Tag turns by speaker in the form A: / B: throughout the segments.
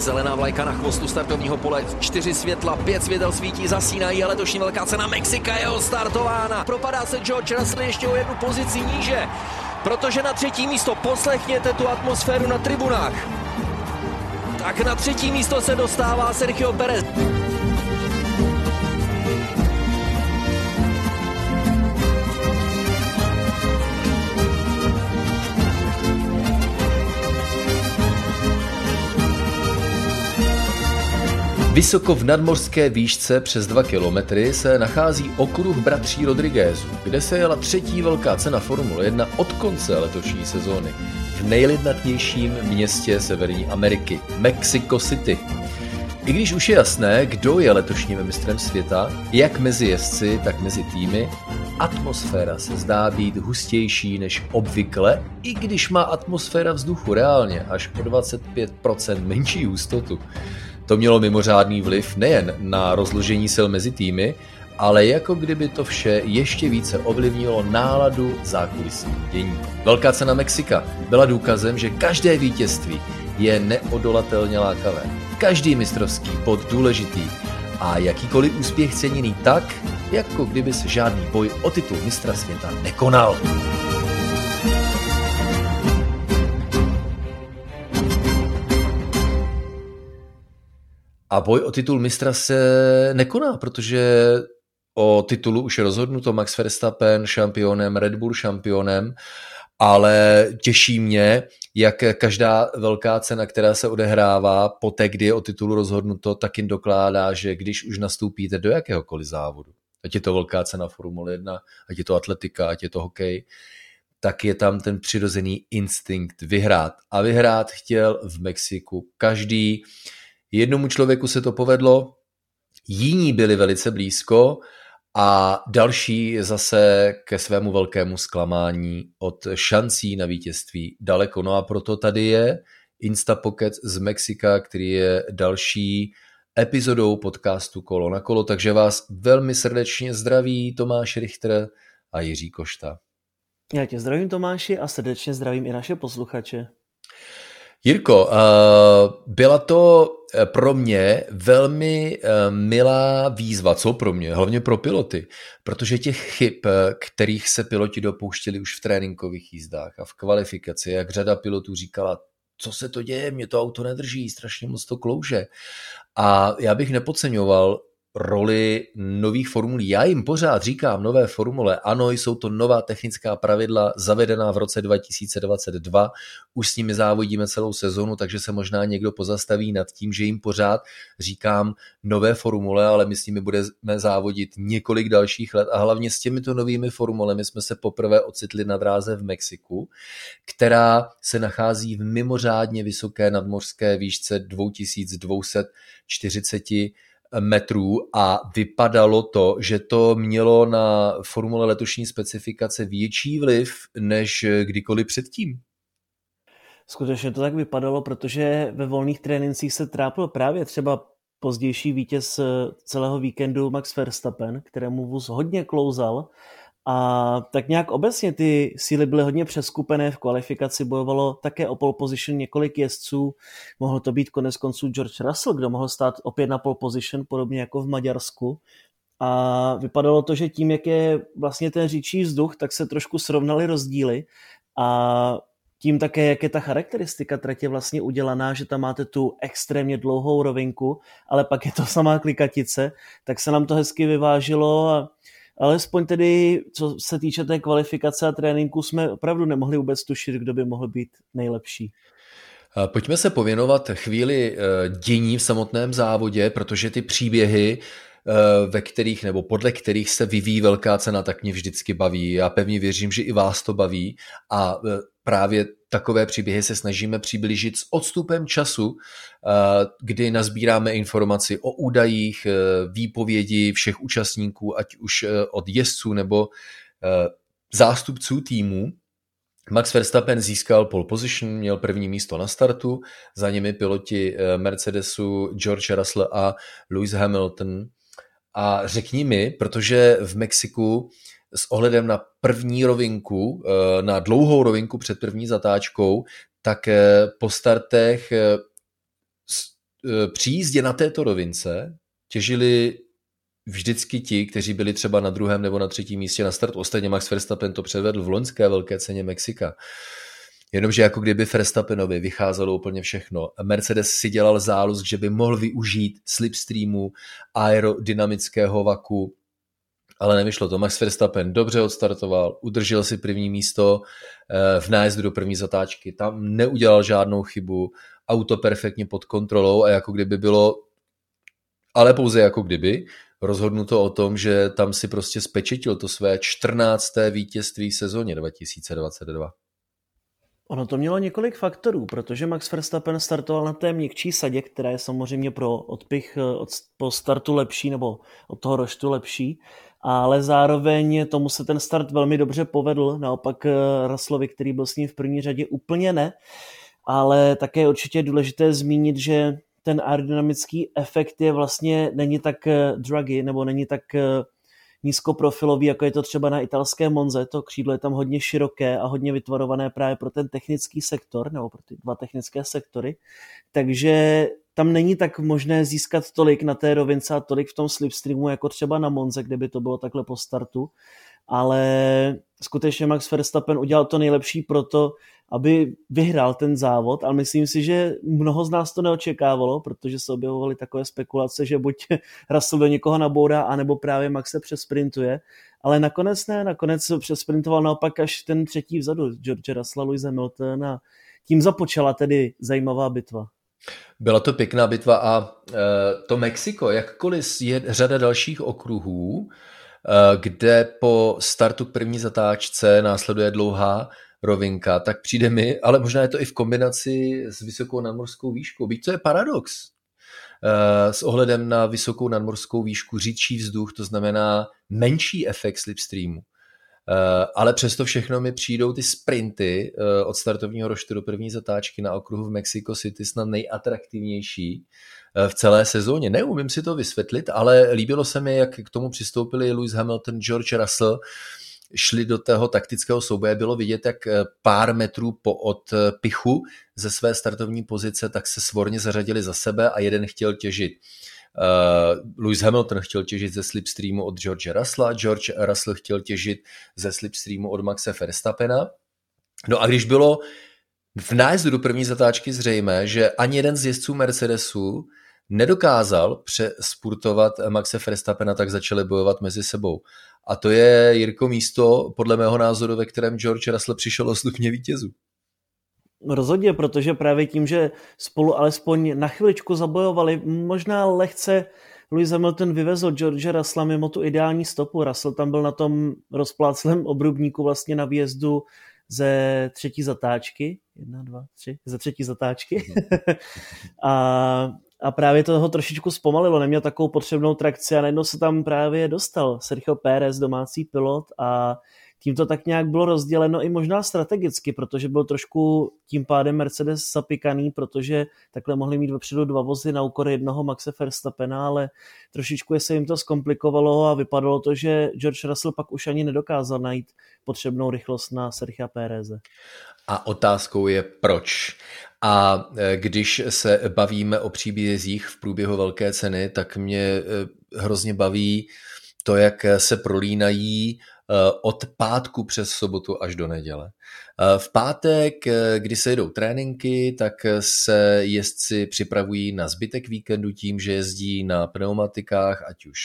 A: Zelená vlajka na chvostu startovního pole, čtyři světla, pět světel svítí, zasínají a letošní velká cena Mexika je odstartována. Propadá se George Russell ještě o jednu pozici níže, protože na třetí místo poslechněte tu atmosféru na tribunách. Tak na třetí místo se dostává Sergio Perez.
B: Vysoko v nadmořské výšce přes 2 kilometry se nachází okruh bratří Rodriguezů, kde se jela třetí velká cena Formule 1 od konce letošní sezóny v nejlidnatnějším městě Severní Ameriky, Mexico City. I když už je jasné, kdo je letošním mistrem světa, jak mezi jezdci, tak mezi týmy, atmosféra se zdá být hustější než obvykle, i když má atmosféra vzduchu reálně až o 25% menší hustotu. To mělo mimořádný vliv nejen na rozložení sil mezi týmy, ale jako kdyby to vše ještě více ovlivnilo náladu zákulisního dění. Velká cena Mexika byla důkazem, že každé vítězství je neodolatelně lákavé. Každý mistrovský bod důležitý a jakýkoliv úspěch ceněný tak, jako kdyby se žádný boj o titul mistra světa nekonal. A boj o titul mistra se nekoná, protože o titulu už je rozhodnuto Max Verstappen šampionem, Red Bull šampionem, ale těší mě, jak každá velká cena, která se odehrává po té, kdy je o titulu rozhodnuto, tak jim dokládá, že když už nastoupíte do jakéhokoliv závodu, ať je to velká cena Formule 1, ať je to atletika, ať je to hokej, tak je tam ten přirozený instinkt vyhrát. A vyhrát chtěl v Mexiku každý. Jednomu člověku se to povedlo, jiní byli velice blízko a další zase ke svému velkému zklamání od šancí na vítězství daleko. No a proto tady je Instapocket z Mexika, který je další epizodou podcastu Kolo na kolo, takže vás velmi srdečně zdraví Tomáš Richter a Jiří Košta.
C: Já tě zdravím Tomáši a srdečně zdravím i naše posluchače.
B: Jirko, eh, byla to pro mě velmi eh, milá výzva, co pro mě, hlavně pro piloty, protože těch chyb, kterých se piloti dopouštěli už v tréninkových jízdách a v kvalifikaci, jak řada pilotů říkala, co se to děje, mě to auto nedrží, strašně moc to klouže. A já bych nepodceňoval roli nových formulí. Já jim pořád říkám nové formule, ano, jsou to nová technická pravidla zavedená v roce 2022, už s nimi závodíme celou sezonu, takže se možná někdo pozastaví nad tím, že jim pořád říkám nové formule, ale my s nimi budeme závodit několik dalších let a hlavně s těmito novými formulemi jsme se poprvé ocitli na dráze v Mexiku, která se nachází v mimořádně vysoké nadmořské výšce 2240 metrů a vypadalo to, že to mělo na formule letošní specifikace větší vliv než kdykoliv předtím.
C: Skutečně to tak vypadalo, protože ve volných trénincích se trápil právě třeba pozdější vítěz celého víkendu Max Verstappen, kterému vůz hodně klouzal a tak nějak obecně ty síly byly hodně přeskupené, v kvalifikaci bojovalo také o pole position několik jezdců, mohlo to být konec konců George Russell, kdo mohl stát opět na pole position, podobně jako v Maďarsku. A vypadalo to, že tím, jak je vlastně ten říčí vzduch, tak se trošku srovnaly rozdíly a tím také, jak je ta charakteristika tratě vlastně udělaná, že tam máte tu extrémně dlouhou rovinku, ale pak je to samá klikatice, tak se nám to hezky vyvážilo a alespoň tedy, co se týče té kvalifikace a tréninku, jsme opravdu nemohli vůbec tušit, kdo by mohl být nejlepší.
B: Pojďme se pověnovat chvíli eh, dění v samotném závodě, protože ty příběhy, eh, ve kterých nebo podle kterých se vyvíjí velká cena, tak mě vždycky baví. Já pevně věřím, že i vás to baví a eh, právě takové příběhy se snažíme přiblížit s odstupem času, eh, kdy nazbíráme informaci o údajích, eh, výpovědi všech účastníků, ať už eh, od jezdců nebo zástupců týmu. Max Verstappen získal pole position, měl první místo na startu, za nimi piloti Mercedesu George Russell a Lewis Hamilton. A řekni mi, protože v Mexiku s ohledem na první rovinku, eh, na dlouhou rovinku před první zatáčkou, tak eh, po startech eh, při jízdě na této rovince těžili vždycky ti, kteří byli třeba na druhém nebo na třetím místě na start. Ostatně Max Verstappen to předvedl v loňské velké ceně Mexika. Jenomže jako kdyby Verstappenovi vycházelo úplně všechno. Mercedes si dělal záluz, že by mohl využít slipstreamu, aerodynamického vaku, ale nevyšlo to. Max Verstappen dobře odstartoval, udržel si první místo eh, v nájezdu do první zatáčky, tam neudělal žádnou chybu, auto perfektně pod kontrolou a jako kdyby bylo, ale pouze jako kdyby, rozhodnuto o tom, že tam si prostě spečetil to své 14. vítězství v sezóně 2022.
C: Ono to mělo několik faktorů, protože Max Verstappen startoval na té měkčí sadě, která je samozřejmě pro odpich eh, od, po startu lepší nebo od toho roštu lepší, ale zároveň tomu se ten start velmi dobře povedl, naopak eh, Russellovi, který byl s ním v první řadě úplně ne, ale také je určitě důležité zmínit, že ten aerodynamický efekt je vlastně, není tak eh, druggy, nebo není tak nízkoprofilový, jako je to třeba na italské Monze. To křídlo je tam hodně široké a hodně vytvarované právě pro ten technický sektor, nebo pro ty dva technické sektory. Takže tam není tak možné získat tolik na té rovince a tolik v tom slipstreamu, jako třeba na Monze, kde by to bylo takhle po startu. Ale skutečně Max Verstappen udělal to nejlepší proto, aby vyhrál ten závod, ale myslím si, že mnoho z nás to neočekávalo, protože se objevovaly takové spekulace, že buď Russell do někoho nabourá, anebo právě Max se přesprintuje, ale nakonec ne, nakonec přesprintoval naopak až ten třetí vzadu, George Russell, Louis Hamilton a tím započala tedy zajímavá bitva.
B: Byla to pěkná bitva a e, to Mexiko, jakkoliv je řada dalších okruhů, e, kde po startu k první zatáčce následuje dlouhá rovinka, tak přijde mi, ale možná je to i v kombinaci s vysokou nadmorskou výškou. Byť to je paradox. Eh, s ohledem na vysokou nadmorskou výšku řídčí vzduch, to znamená menší efekt slipstreamu. Eh, ale přesto všechno mi přijdou ty sprinty eh, od startovního roštu do první zatáčky na okruhu v Mexico City snad nejatraktivnější v celé sezóně. Neumím si to vysvětlit, ale líbilo se mi, jak k tomu přistoupili Lewis Hamilton, George Russell, šli do toho taktického souboje, bylo vidět, jak eh, pár metrů po od eh, pichu ze své startovní pozice, tak se svorně zařadili za sebe a jeden chtěl těžit. Uh, Lewis Hamilton chtěl těžit ze slipstreamu od George Russella, George Russell chtěl těžit ze slipstreamu od Maxe Verstappena. No a když bylo v nájezdu do první zatáčky zřejmé, že ani jeden z jezdců Mercedesu nedokázal přespurtovat Maxe Verstappena, tak začali bojovat mezi sebou. A to je, Jirko, místo, podle mého názoru, ve kterém George Russell přišel o stupně vítězů.
C: Rozhodně, protože právě tím, že spolu alespoň na chviličku zabojovali, možná lehce Lewis Hamilton vyvezl George Russella mimo tu ideální stopu. Russell tam byl na tom rozpláclém obrubníku vlastně na výjezdu ze třetí zatáčky. Jedna, dva, tři. Ze třetí zatáčky. Mhm. a a právě to ho trošičku zpomalilo, neměl takovou potřebnou trakci a najednou se tam právě dostal Sergio Pérez, domácí pilot a tím to tak nějak bylo rozděleno i možná strategicky, protože byl trošku tím pádem Mercedes zapikaný, protože takhle mohli mít vepředu dva vozy na úkor jednoho Maxe Verstappena, ale trošičku se jim to zkomplikovalo a vypadalo to, že George Russell pak už ani nedokázal najít potřebnou rychlost na Sergio Péreze.
B: A otázkou je proč. A e, když se bavíme o příbězích v průběhu velké ceny, tak mě e, hrozně baví to, jak se prolínají od pátku přes sobotu až do neděle. V pátek, kdy se jedou tréninky, tak se jezdci připravují na zbytek víkendu tím, že jezdí na pneumatikách, ať už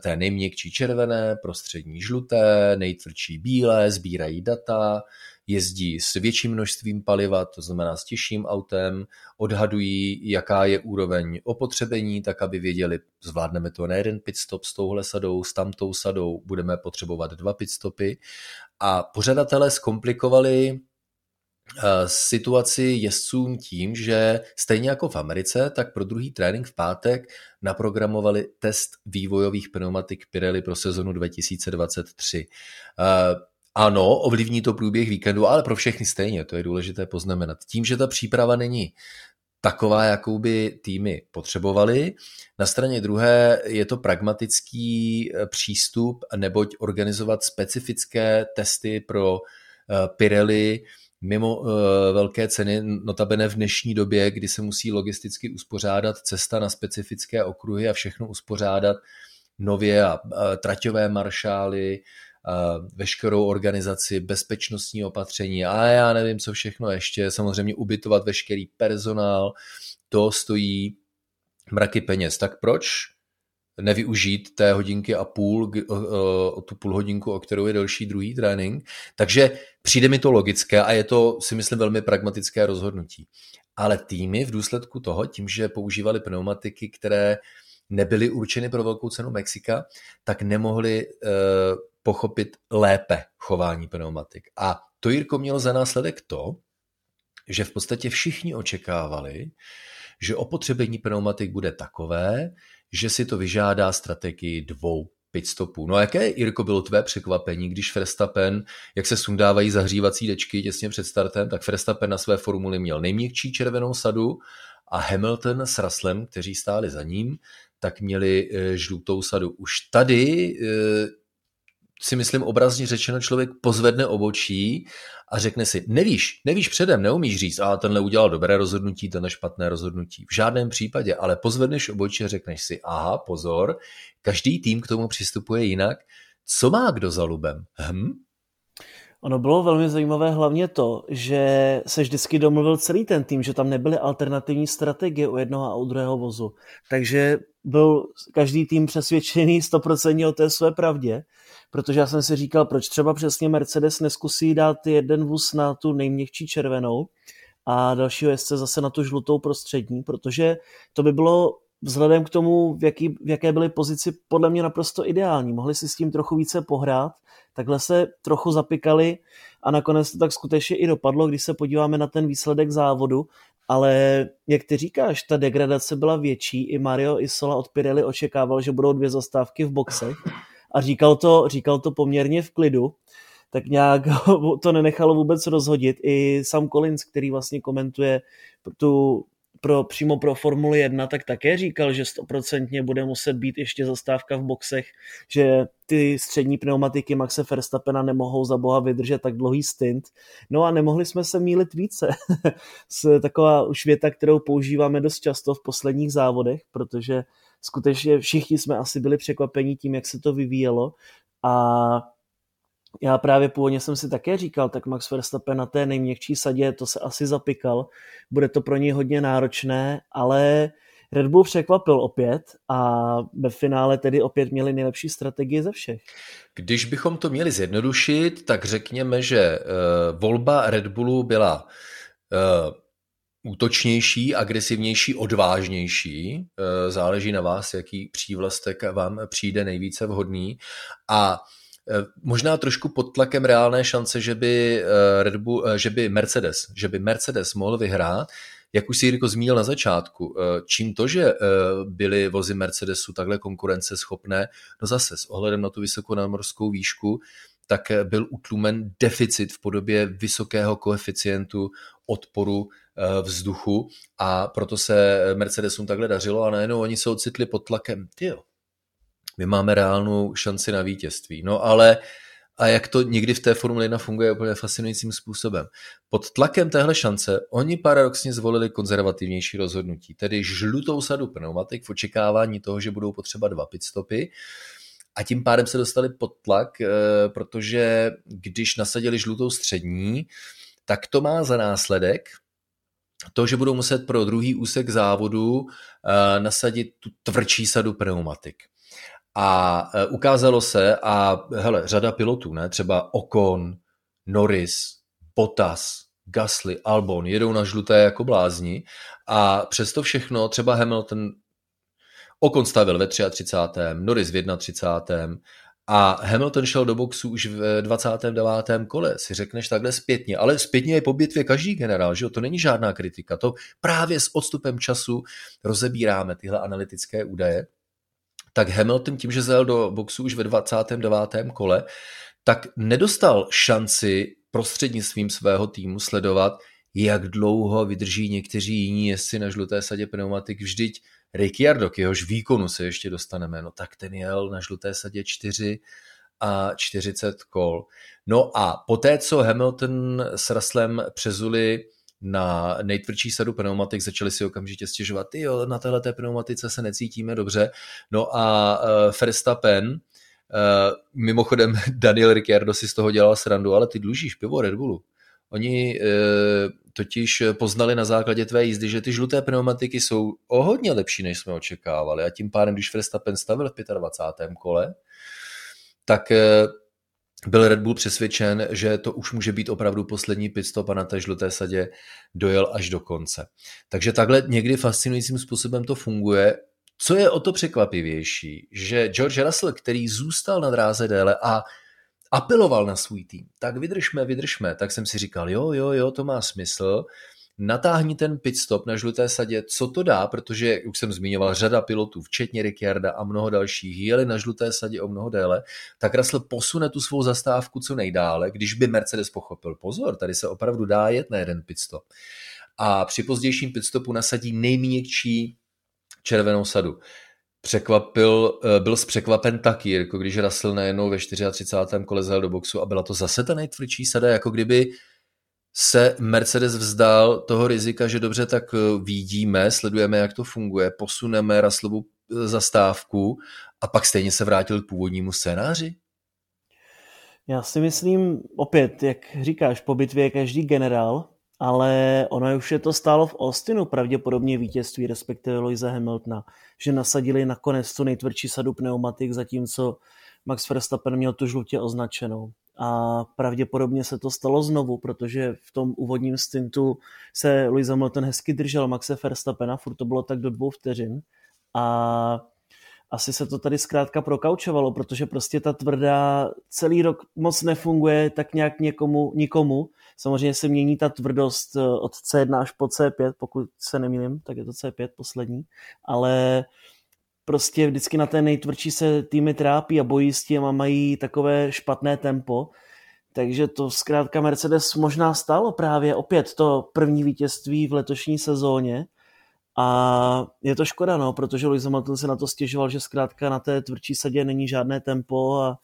B: té nejměkčí červené, prostřední žluté, nejtvrdší bílé, sbírají data, jezdí s větším množstvím paliva, to znamená s těžším autem, odhadují, jaká je úroveň opotřebení, tak aby věděli, zvládneme to na jeden pit stop s touhle sadou, s tamtou sadou, budeme potřebovat dva pit stopy. A pořadatelé zkomplikovali eh, situaci jezdcům tím, že stejně jako v Americe, tak pro druhý trénink v pátek naprogramovali test vývojových pneumatik Pirelli pro sezonu 2023. Ano, ovlivní to průběh víkendu, ale pro všechny stejně, to je důležité poznamenat. Tím, že ta příprava není taková, jakou by týmy potřebovaly. Na straně druhé je to pragmatický eh, přístup, neboť organizovat specifické testy pro eh, Pirelli mimo uh, velké ceny, notabene v dnešní době, kdy se musí logisticky uspořádat cesta na specifické okruhy a všechno uspořádat nově a traťové maršály, veškerou organizaci, bezpečnostní opatření a já nevím, co všechno ještě, samozřejmě ubytovat veškerý personál, to stojí mraky peněz. Tak proč nevyužít té hodinky a půl, o tu půl hodinku, o kterou je delší druhý trénink. Takže přijde mi to logické a je to, si myslím, velmi pragmatické rozhodnutí. Ale týmy v důsledku toho, tím, že používali pneumatiky, které nebyly určeny pro velkou cenu Mexika, tak nemohli pochopit lépe chování pneumatik. A to, Jirko, mělo za následek to, že v podstatě všichni očekávali, že opotřebení pneumatik bude takové, že si to vyžádá strategii dvou pitstopů. No a jaké, Jirko, bylo tvé překvapení, když Verstappen, jak se sundávají zahřívací dečky těsně před startem, tak Verstappen na své formuli měl nejměkčí červenou sadu a Hamilton s Russellem, kteří stáli za ním, tak měli e, žlutou sadu. Už tady e, si myslím obrazně řečeno člověk pozvedne obočí a řekne si, nevíš, nevíš předem, neumíš říct, a tenhle udělal dobré rozhodnutí, tenhle špatné rozhodnutí. V žádném případě, ale pozvedneš obočí a řekneš si, aha, pozor, každý tým k tomu přistupuje jinak. Co má kdo za lubem? Hm?
C: Ono bylo velmi zajímavé hlavně to, že se vždycky domluvil celý ten tým, že tam nebyly alternativní strategie u jednoho a u druhého vozu. Takže byl každý tým přesvědčený 100% o té své pravdě protože já jsem si říkal, proč třeba přesně Mercedes neskusí dát jeden vůz na tu nejměkčí červenou a dalšího jezdce zase na tu žlutou prostřední, protože to by bylo vzhledem k tomu, v, jaký, v jaké byly pozici, podle mě naprosto ideální. Mohli si s tím trochu více pohrát, takhle se trochu zapikali a nakonec to tak skutečně i dopadlo, když se podíváme na ten výsledek závodu, ale jak ty říkáš, ta degradace byla větší, i Mario Isola od Pirelli očekával, že budou dvě zastávky v boxech a říkal to, říkal to poměrně v klidu, tak nějak to nenechalo vůbec rozhodit. I Sam Collins, který vlastně komentuje tu pro, přímo pro Formuli 1, tak také říkal, že stoprocentně bude muset být ještě zastávka v boxech, že ty střední pneumatiky Maxe Verstappena nemohou za boha vydržet tak dlouhý stint. No a nemohli jsme se mílit více. Taková už věta, kterou používáme dost často v posledních závodech, protože skutečně všichni jsme asi byli překvapení tím, jak se to vyvíjelo a já právě původně jsem si také říkal, tak Max Verstappen na té nejměkčí sadě, to se asi zapikal, bude to pro něj hodně náročné, ale Red Bull překvapil opět a ve finále tedy opět měli nejlepší strategii ze všech.
B: Když bychom to měli zjednodušit, tak řekněme, že uh, volba Red Bullu byla uh, útočnější, agresivnější, odvážnější. Eh, záleží na vás, jaký přívlastek vám přijde nejvíce vhodný. A možná trošku pod tlakem reálné šance, že by, eh, Red Bull, že by Mercedes, že by Mercedes mohl vyhrát, jak už si Jirko zmínil na začátku, čím to, že byly vozy Mercedesu takhle konkurenceschopné, no zase s ohledem na tu vysokou nadmorskou výšku, tak byl utlumen deficit v podobě vysokého koeficientu odporu Eh, vzduchu a proto se Mercedesům takhle dařilo a najednou oni se ocitli pod tlakem. Tyjo, my máme reálnou šanci na vítězství. No ale a jak to někdy v té Formule 1 funguje úplně fascinujícím způsobem. Pod tlakem téhle šance oni paradoxně zvolili konzervativnější rozhodnutí, tedy žlutou sadu pneumatik v očekávání toho, že budou potřeba dva pitstopy a tím pádem se dostali pod tlak, eh, protože když nasadili žlutou střední, tak to má za následek, to, že budou muset pro druhý úsek závodu uh, nasadit tu tvrdší sadu pneumatik. A uh, ukázalo se, a hele, řada pilotů, ne, třeba Ocon, Norris, Bottas, Gasly, Albon jedou na žluté jako blázni a přesto všechno třeba Hamilton Ocon stavil ve 33. Norris v 31. A Hamilton šel do boxu už v 29. kole, si řekneš takhle zpětně. Ale zpětně je po bitvě každý generál, že jo? To není žádná kritika. To právě s odstupem času rozebíráme tyhle analytické údaje. Tak Hamilton tím, že zajel do boxu už ve 29. kole, tak nedostal šanci prostřednictvím svého týmu sledovat, jak dlouho vydrží někteří jiní jezdci na žluté sadě pneumatik. Vždyť Ricciardo, k jehož výkonu se ještě dostaneme, no tak ten jel na žluté sadě 4 a 40 kol. No a poté, co Hamilton s Russellem přezuli na nejtvrdší sadu pneumatik, začali si okamžitě stěžovat, jo, na téhle pneumatice se necítíme dobře. No a uh, Verstappen, uh, mimochodem Daniel Ricciardo si z toho dělal srandu, ale ty dlužíš pivo Red Bullu. Oni uh, totiž poznali na základě tvé jízdy, že ty žluté pneumatiky jsou o hodně lepší, než jsme očekávali. A tím pádem, když Verstappen stavil v 25. kole, tak byl Red Bull přesvědčen, že to už může být opravdu poslední pitstop a na té žluté sadě dojel až do konce. Takže takhle někdy fascinujícím způsobem to funguje. Co je o to překvapivější, že George Russell, který zůstal na dráze déle a apeloval na svůj tým, tak vydržme, vydržme, tak jsem si říkal, jo, jo, jo, to má smysl, natáhni ten pit stop na žluté sadě, co to dá, protože, už jsem zmiňoval, řada pilotů, včetně Ricciarda a mnoho dalších, jeli na žluté sadě o mnoho déle, tak Russell posune tu svou zastávku co nejdále, když by Mercedes pochopil, pozor, tady se opravdu dá jet na jeden pit stop. A při pozdějším pit stopu nasadí nejměkčí červenou sadu překvapil, eh, byl zpřekvapen taky, jako když Russell najednou ve 34. kole zjel do boxu a byla to zase ta nejtvrdší sada, jako kdyby se Mercedes vzdal toho rizika, že dobře, tak eh, vidíme, sledujeme, jak to funguje, posuneme Russellovu eh, zastávku a pak stejně se vrátil k původnímu scénáři?
C: Já si myslím, opět, jak říkáš, po bitvě je každý generál, ale ono už je to stálo v Austinu pravděpodobně vítězství, respektive Loise Hamiltona, že nasadili nakonec tu nejtvrdší sadu pneumatik, zatímco Max Verstappen měl tu žlutě označenou. A pravděpodobně se to stalo znovu, protože v tom úvodním stintu se Lewis Hamilton hezky držel Maxe Verstappena, furt to bylo tak do dvou vteřin. A asi se to tady zkrátka prokaučovalo, protože prostě ta tvrdá celý rok moc nefunguje tak nějak někomu, nikomu. Samozřejmě se mění ta tvrdost eh, od C1 až po C5, pokud se nemýlím, tak je to C5 poslední, ale prostě vždycky na té nejtvrdší se týmy trápí a bojí s tím a mají takové špatné tempo. Takže to zkrátka Mercedes možná stalo právě opět to první vítězství v letošní sezóně. A je to škoda, no, protože Lewis Hamilton se na to stěžoval, že zkrátka na té tvrdší sadě není žádné tempo a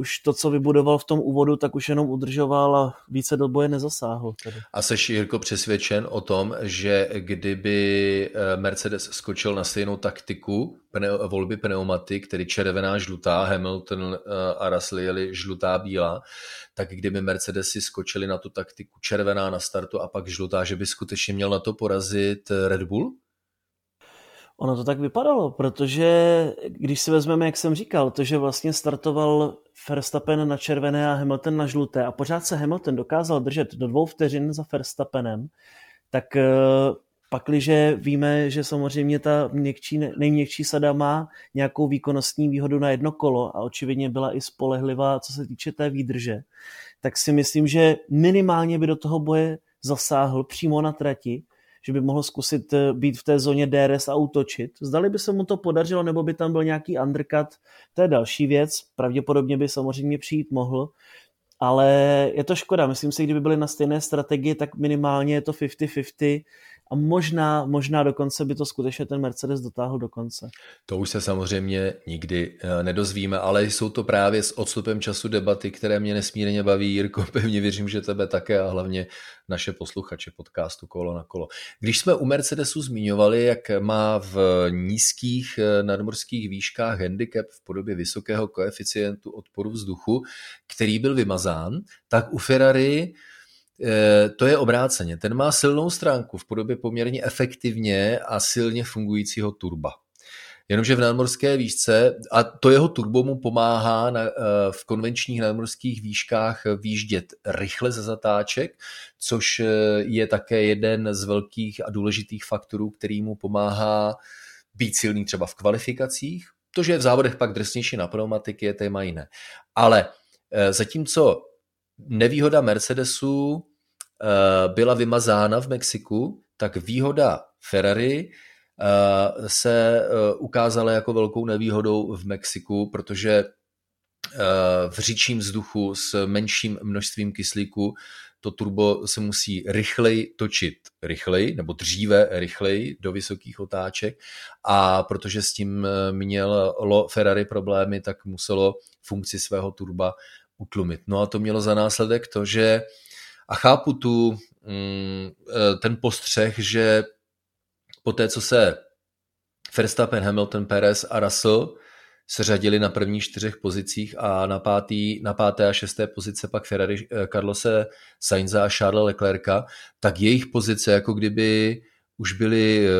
C: už to, co vybudoval v tom úvodu, tak už jenom udržoval a více do boje nezasáhl. Tedy.
B: A jsi, Jirko, přesvědčen o tom, že kdyby eh, Mercedes skočil na stejnou taktiku pneu, volby pneumatik, tedy červená, žlutá, Hamilton eh, a Russell jeli žlutá, bílá, tak kdyby Mercedes si skočili na tu taktiku červená na startu a pak žlutá, že by skutečně měl na to porazit eh, Red Bull?
C: Ono to tak vypadalo, protože když si vezmeme, jak jsem říkal, to, že vlastně startoval Verstappen na červené a Hamilton na žluté. A pořád se Hamilton dokázal držet do dvou vteřin za Verstappenem, tak eh, pakliže víme, že samozřejmě ta měkčí, nejměkčí sada má nějakou výkonnostní výhodu na jedno kolo a očividně byla i spolehlivá, co se týče té výdrže, tak si myslím, že minimálně by do toho boje zasáhl přímo na trati že by mohl zkusit eh, být v té zóně DRS a útočit. Zdali by se mu to podařilo, nebo by tam byl nějaký undercut, to je další věc. Pravděpodobně by samozřejmě přijít mohl, ale je to škoda. Myslím si, kdyby byly na stejné strategii, tak minimálně je to 50-50 a možná, možná dokonce by to skutečně ten Mercedes dotáhl do konce.
B: To už se samozřejmě nikdy eh, nedozvíme, ale jsou to právě s odstupem času debaty, které mě nesmírně baví. Jirko, pevně věřím, že tebe také a hlavně naše posluchače podcastu Kolo na kolo. Když jsme u Mercedesu zmiňovali, jak má v nízkých eh, nadmorských výškách handicap v podobě vysokého koeficientu odporu vzduchu, který byl vymazán, tak u Ferrari to je obráceně. Ten má silnou stránku v podobě poměrně efektivně a silně fungujícího turba. Jenomže v nadmorské výšce, a to jeho turbo mu pomáhá na, eh, v konvenčních nadmorských výškách výjíždět rychle ze zatáček, což eh, je také jeden z velkých a důležitých faktorů, který mu pomáhá být silný třeba v kvalifikacích. To, že je v závodech pak drsnější na pneumatiky, je téma jiné. Ale zatímco nevýhoda Mercedesu Eh, byla vymazána v Mexiku, tak výhoda Ferrari eh, se eh, ukázala jako velkou nevýhodou v Mexiku, protože v říčím vzduchu s menším množstvím kyslíku to turbo se musí rychleji točit rychleji, nebo dříve rychleji do vysokých otáček a protože s tím mělo Ferrari problémy, tak muselo funkci svého turba utlumit. No a to mělo za následek to, že a chápu tu, mm, ten postřeh, že po té, co se Verstappen, Hamilton, Perez a Russell se řadili na prvních čtyřech pozicích a na, pátý, na páté a šesté pozice pak Ferrari eh, Carlose Sainza a Charles Leclerca, tak jejich pozice jako kdyby už byly eh,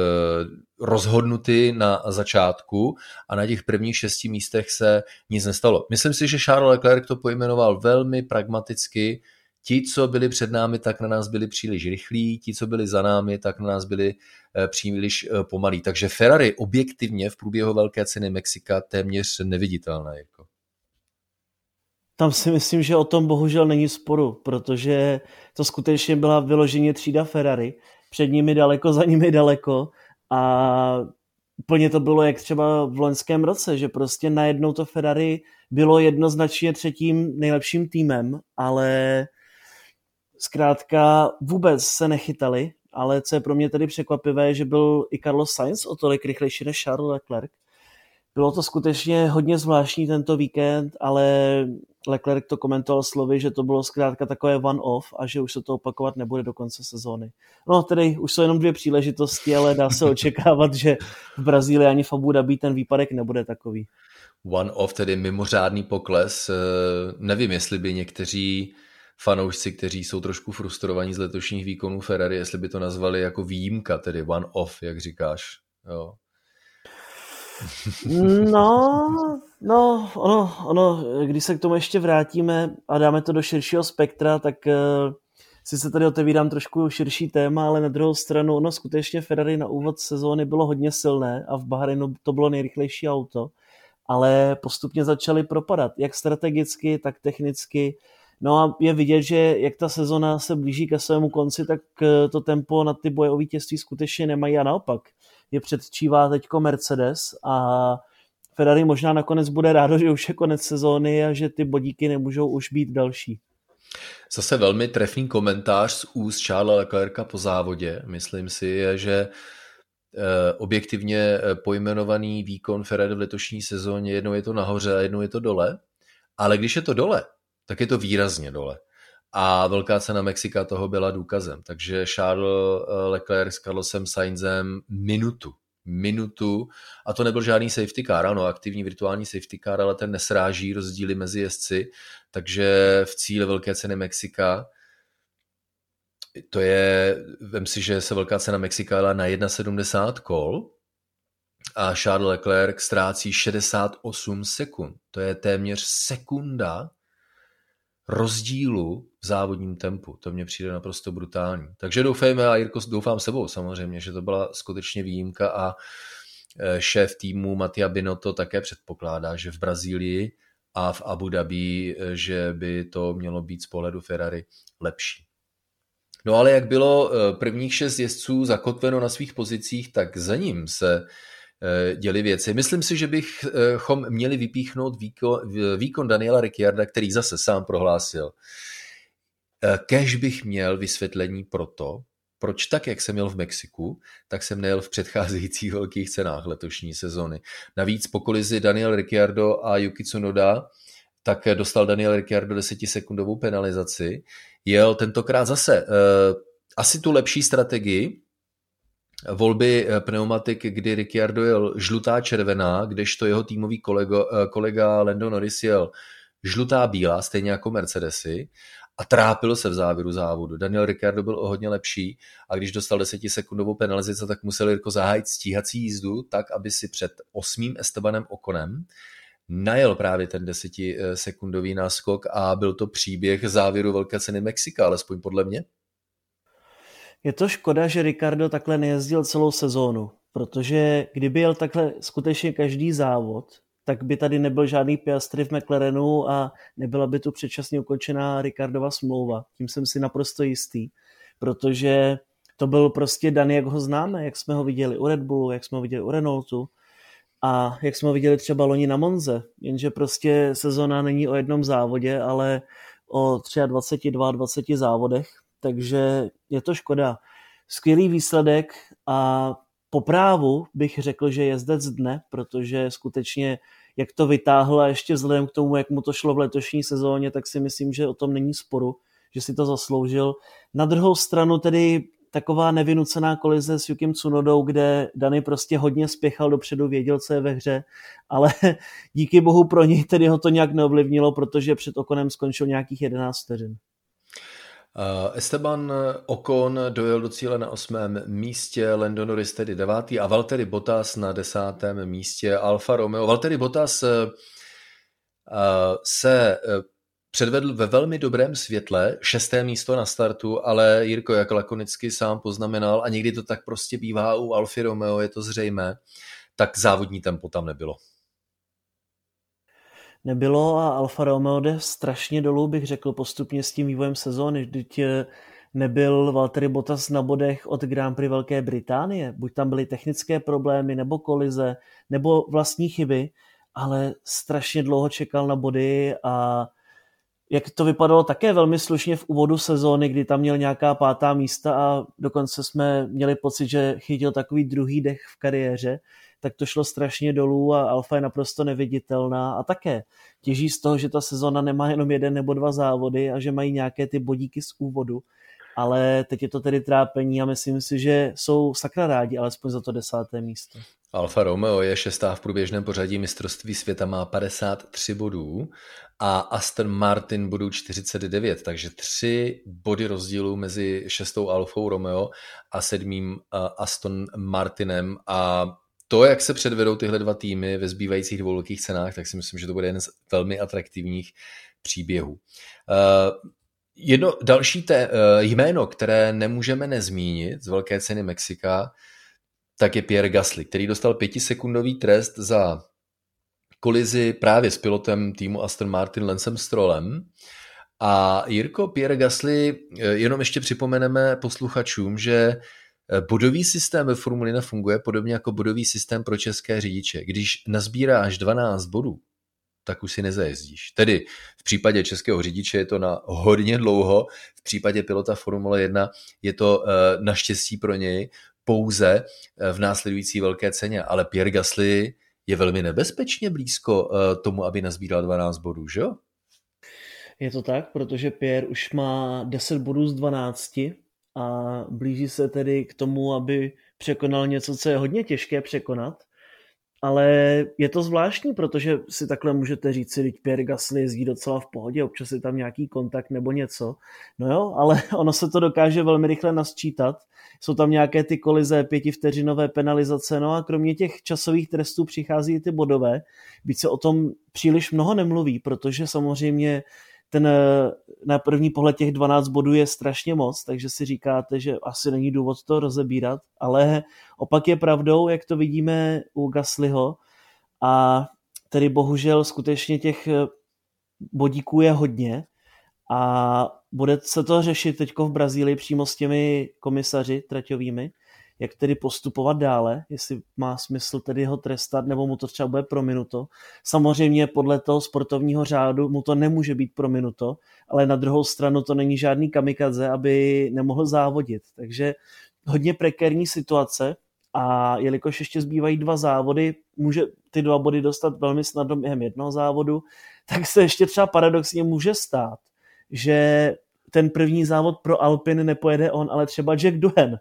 B: rozhodnuty na začátku a na těch prvních šesti místech se nic nestalo. Myslím si, že Charles Leclerc to pojmenoval velmi pragmaticky, ti, co byli před námi, tak na nás byli příliš rychlí, ti, co byli za námi, tak na nás byli eh, příliš eh, pomalí. Takže Ferrari objektivně v průběhu velké ceny Mexika téměř neviditelné. Jako.
C: Tam si myslím, že o tom bohužel není sporu, protože to skutečně byla vyloženě třída Ferrari. Před nimi daleko, za nimi daleko a úplně to bylo jak třeba v loňském roce, že prostě najednou to Ferrari bylo jednoznačně třetím nejlepším týmem, ale zkrátka vůbec se nechytali, ale co je pro mě tedy překvapivé, že byl i Carlos Sainz o tolik rychlejší než Charles Leclerc. Bylo to skutečně hodně zvláštní tento víkend, ale Leclerc to komentoval slovy, že to bylo zkrátka takové one-off a že už se to opakovat nebude do konce sezóny. No tedy už jsou jenom dvě příležitosti, ale dá se očekávat, že v Brazílii ani v Abu Dhabi ten výpadek nebude takový.
B: One-off, tedy mimořádný pokles. Eh, nevím, jestli by někteří fanoušci, kteří jsou trošku frustrovaní z letošních výkonů Ferrari, jestli by to nazvali jako výjimka, tedy one off, jak říkáš. Jo.
C: No, no, ono, ono, když se k tomu ještě vrátíme a dáme to do širšího spektra, tak uh, si se tady otevírám trošku širší téma, ale na druhou stranu, ono skutečně Ferrari na úvod sezóny bylo hodně silné a v Bahrajnu to bylo nejrychlejší auto, ale postupně začaly propadat, jak strategicky, tak technicky. No a je vidět, že jak ta sezona se blíží ke svému konci, tak eh, to tempo na ty boje o vítězství skutečně nemají a naopak. Je předčívá teďko Mercedes a Ferrari možná nakonec bude rádo, že už je konec sezóny a že ty bodíky nemůžou už být další.
B: Zase velmi trefný komentář z úst Charlesa Leclerca po závodě, myslím si, že eh, objektivně eh, pojmenovaný výkon Ferrari v letošní sezóně, jednou je to nahoře a jednou je to dole, ale když je to dole, tak je to výrazně dole. A velká cena Mexika toho byla důkazem. Takže Charles eh, Leclerc s Carlosem Sainzem minutu, minutu, a to nebyl žádný safety car, ano, aktivní virtuální safety car, ale ten nesráží rozdíly mezi jezdci, takže v cíli velké ceny Mexika to je, vem si, že se velká cena Mexika jela na 1,70 kol a Charles Leclerc ztrácí 68 sekund. To je téměř sekunda rozdílu v závodním tempu. To mně přijde naprosto brutální. Takže doufejme a Jirko, doufám sebou samozřejmě, že to byla skutečně výjimka a e, šéf týmu Matia Binotto také předpokládá, že v Brazílii a v Abu Dhabi, e, že by to mělo být z pohledu Ferrari lepší. No ale jak bylo e, prvních šest jezdců zakotveno na svých pozicích, tak za ním se Eh, děli věci. Myslím si, že bychom měli vypíchnout výkon, výkon Daniela Ricciarda, který zase sám prohlásil. Eh, kež bych měl vysvětlení pro to, proč tak, jak jsem měl v Mexiku, tak jsem nejel v předcházejících velkých cenách letošní sezony. Navíc po kolizi Daniel Ricciardo a Yuki Tsunoda, tak dostal Daniel Ricciardo desetisekundovou penalizaci. Jel tentokrát zase asi tu lepší strategii, volby eh, pneumatik, kdy Ricciardo jel žlutá červená, kdežto jeho týmový kolego, eh, kolega Lando Norris jel žlutá bílá, stejně jako Mercedesy a trápil se v závěru závodu. Daniel Ricciardo byl o hodně lepší a když dostal desetisekundovou penalizaci, tak musel Jirko zahájit stíhací jízdu tak, aby si před osmým Estebanem Okonem najel právě ten desetisekundový náskok a byl to příběh závěru velké ceny Mexika, alespoň podle mě.
C: Je to škoda, že Ricardo takhle nejezdil celou sezónu, protože kdyby jel takhle skutečně každý závod, tak by tady nebyl žádný Piastri v McLarenu a nebyla by tu předčasně ukončená Ricardova smlouva. Tím jsem si naprosto jistý, protože to byl prostě daný, jak ho známe, jak jsme ho viděli u Red Bullu, jak jsme ho viděli u Renaultu. A jak jsme viděli třeba loni na Monze, jenže prostě sezona není o jednom závodě, ale o 23, 22 závodech, takže je to škoda. Skvělý výsledek a po právu bych řekl, že jezdec dne, protože skutečně jak to vytáhl a ještě vzhledem k tomu, jak mu to šlo v letošní sezóně, tak si myslím, že o tom není sporu, že si to zasloužil. Na druhou stranu tedy taková nevynucená kolize s Yukim Tsunodou, kde Dany prostě hodně spěchal dopředu, věděl, co je ve hře, ale díky bohu pro něj tedy ho to nějak neovlivnilo, protože před Okonem skončil nějakých 11 vteřin.
B: Uh, Esteban Ocon dojel do cíle na osmém místě, Lando Norris tedy devátý a Valtteri Bottas na desátém místě Alfa Romeo. Valtteri Bottas uh, se uh, předvedl ve velmi dobrém světle, šesté místo na startu, ale Jirko, jak lakonicky sám poznamenal, a někdy to tak prostě bývá u Alfa Romeo, je to zřejmé, tak závodní tempo tam nebylo
C: nebylo a Alfa Romeo jde strašně dolů, bych řekl, postupně s tím vývojem sezóny. Vždyť eh, nebyl Valtteri Bottas na bodech od Grand Prix Velké Británie. Buď tam byly technické problémy, nebo kolize, nebo vlastní chyby, ale strašně dlouho čekal na body a jak to vypadalo také velmi slušně v úvodu sezóny, kdy tam měl nějaká pátá místa a dokonce jsme měli pocit, že chytil takový druhý dech v kariéře, tak to šlo strašně dolů a Alfa je naprosto neviditelná a také těží z toho, že ta sezona nemá jenom jeden nebo dva závody a že mají nějaké ty bodíky z úvodu, ale teď je to tedy trápení a myslím si, že jsou sakra rádi, alespoň za to desáté místo.
B: Alfa Romeo je šestá v průběžném pořadí mistrovství světa, má 53 bodů a Aston Martin bodů 49, takže tři body rozdílu mezi šestou Alfou Romeo a sedmým Aston Martinem a to, jak se předvedou tyhle dva týmy ve zbývajících dvou velkých cenách, tak si myslím, že to bude jeden z velmi atraktivních příběhů. Uh, jedno další té, uh, jméno, které nemůžeme nezmínit z velké ceny Mexika, tak je Pierre Gasly, který dostal pětisekundový trest za kolizi právě s pilotem týmu Aston Martin Lencem Strollem. A Jirko Pierre Gasly, eh, jenom ještě připomeneme posluchačům, že bodový systém ve Formuli 1 funguje podobně jako bodový systém pro české řidiče. Když nazbíráš 12 bodů, tak už si nezajezdíš. Tedy v případě českého řidiče je to na hodně dlouho, v případě pilota Formule 1 je to eh, naštěstí pro něj pouze eh, v následující velké ceně, ale Pierre Gasly je velmi nebezpečně blízko tomu, aby nazbíral 12 bodů, že jo?
C: Je to tak, protože Pierre už má 10 bodů z 12, a blíží se tedy k tomu, aby překonal něco, co je hodně těžké překonat. Ale je to zvláštní, protože si takhle můžete říct si, že Pierre Gasly jezdí docela v pohodě, občas je tam nějaký kontakt nebo něco. No jo, ale ono se to dokáže velmi rychle nasčítat. Jsou tam nějaké ty kolize, pětivteřinové penalizace, no a kromě těch časových trestů přichází i ty bodové. Byť se o tom příliš mnoho nemluví, protože samozřejmě ten eh, na první pohled těch 12 bodů je strašně moc, takže si říkáte, že asi není důvod to rozebírat, ale opak je pravdou, jak to vidíme u Gaslyho. A tedy bohužel skutečně těch eh, bodíků je hodně a bude se to řešit teď v Brazílii přímo s těmi komisaři traťovými, jak tedy postupovat dále, jestli má smysl tedy ho trestat, nebo mu to třeba bude prominuto. Samozřejmě podle toho sportovního řádu mu to nemůže být prominuto, ale na druhou stranu to není žádný kamikaze, aby nemohl závodit. Takže hodně prekérní situace a jelikož ještě zbývají dva závody, může ty dva body dostat velmi snadno během jednoho závodu, tak se ještě třeba paradoxně může stát, že ten první závod pro Alpin nepojede on, ale třeba Jack Duhen.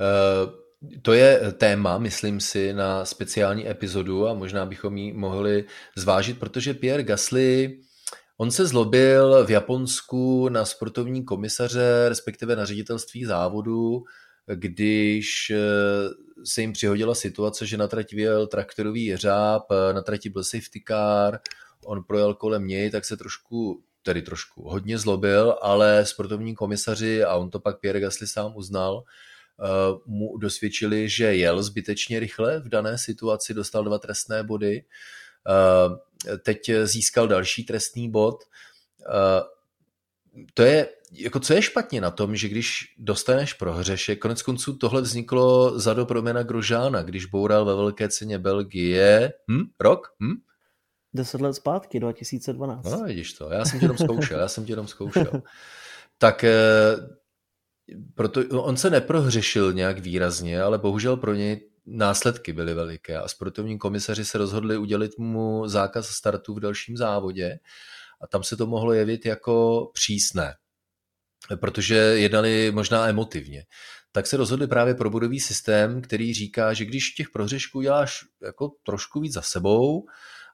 B: Eh, to je téma, myslím si, na speciální epizodu a možná bychom ji mohli zvážit, protože Pierre Gasly, on se zlobil v Japonsku na sportovní komisaře, respektive na ředitelství závodu, když eh, se jim přihodila situace, že na trati vyjel traktorový jeřáb, na trati byl safety car, on projel kolem něj, tak se trošku, tedy trošku hodně zlobil, ale sportovní komisaři, a on to pak Pierre Gasly sám uznal, Eh, mu dosvědčili, že jel zbytečně rychle v dané situaci, dostal dva trestné body, eh, teď získal další trestný bod. Eh, to je jako co je špatně na tom, že když dostaneš prohřešek, konec konců tohle vzniklo za do promena Grožána, když boural ve velké ceně Belgie, hm? rok? Hm?
C: Deset let zpátky, 2012.
B: No, vidíš to, já jsem tě jenom zkoušel, já jsem tě jenom zkoušel. tak eh, proto on se neprohřešil nějak výrazně, ale bohužel pro něj následky byly veliké a sportovní komisaři se rozhodli udělit mu zákaz startu v dalším závodě a tam se to mohlo jevit jako přísné, protože jednali možná emotivně. Tak se rozhodli právě pro bodový systém, který říká, že když těch prohřešků děláš jako trošku víc za sebou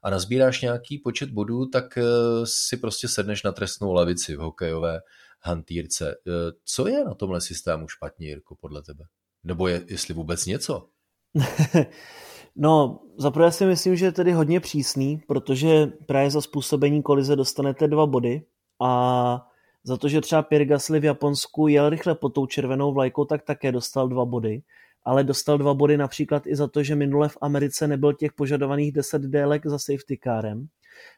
B: a nazbíráš nějaký počet bodů, tak eh, si prostě sedneš na trestnou lavici v hokejové hantýrce. Eh, co je na tomhle systému špatně, Jirko, podle tebe? Nebo je, jestli vůbec něco?
C: no, zaprvé si myslím, že je tedy hodně přísný, protože právě za způsobení kolize dostanete dva body a za to, že třeba Pierre Gasly v Japonsku jel rychle pod tou červenou vlajkou, tak také dostal dva body. Ale dostal dva body například i za to, že minule v Americe nebyl těch požadovaných 10 délek za safety carem,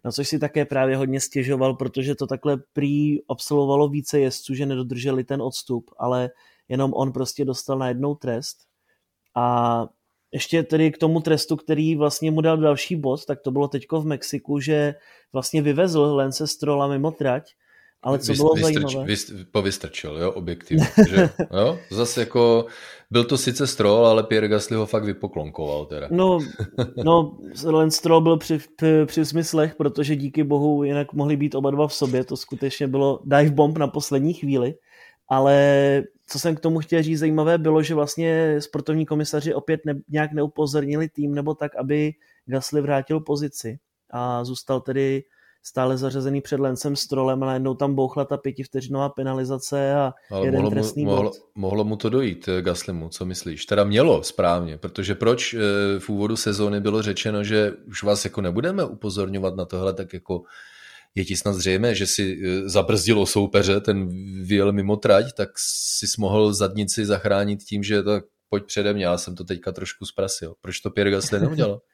C: na což si také právě hodně stěžoval, protože to takhle prý absolvovalo více jezdců, že nedodrželi ten odstup, ale jenom on prostě dostal na jednou trest. A ještě tedy k tomu trestu, který vlastně mu dal další bod, tak to bylo teďko v Mexiku, že vlastně vyvezl Lence Strola mimo trať, ale co bylo vystrč, zajímavé...
B: Vyst, povystrčil, jo, objektivně. že, jo? Zase jako, byl to sice Stroll, ale Pierre Gasly ho fakt vypoklonkoval teda.
C: No, no Lance Stroll byl při, při, při smyslech, protože díky bohu jinak mohli být oba dva v sobě, to skutečně bylo dive bomb na poslední chvíli, ale co jsem k tomu chtěl říct zajímavé bylo, že vlastně sportovní komisaři opět ne, nějak neupozornili tým nebo tak, aby Gasly vrátil pozici a zůstal tedy stále zařazený před Lencem Strolem a najednou tam bouchla ta pětivteřinová penalizace a Ale jeden mohlo trestný
B: mu,
C: bod.
B: Mohlo, mohlo mu to dojít eh, Gaslimu, co myslíš? Teda mělo správně, protože proč eh, v úvodu sezóny bylo řečeno, že už vás jako nebudeme upozorňovat na tohle, tak jako je ti snad zřejmé, že si eh, zabrzdilo soupeře, ten vyjel mimo trať, tak si mohl zadnici zachránit tím, že tak pojď přede mě, já jsem to teďka trošku zprasil. Proč to Pierre Gasly neudělal?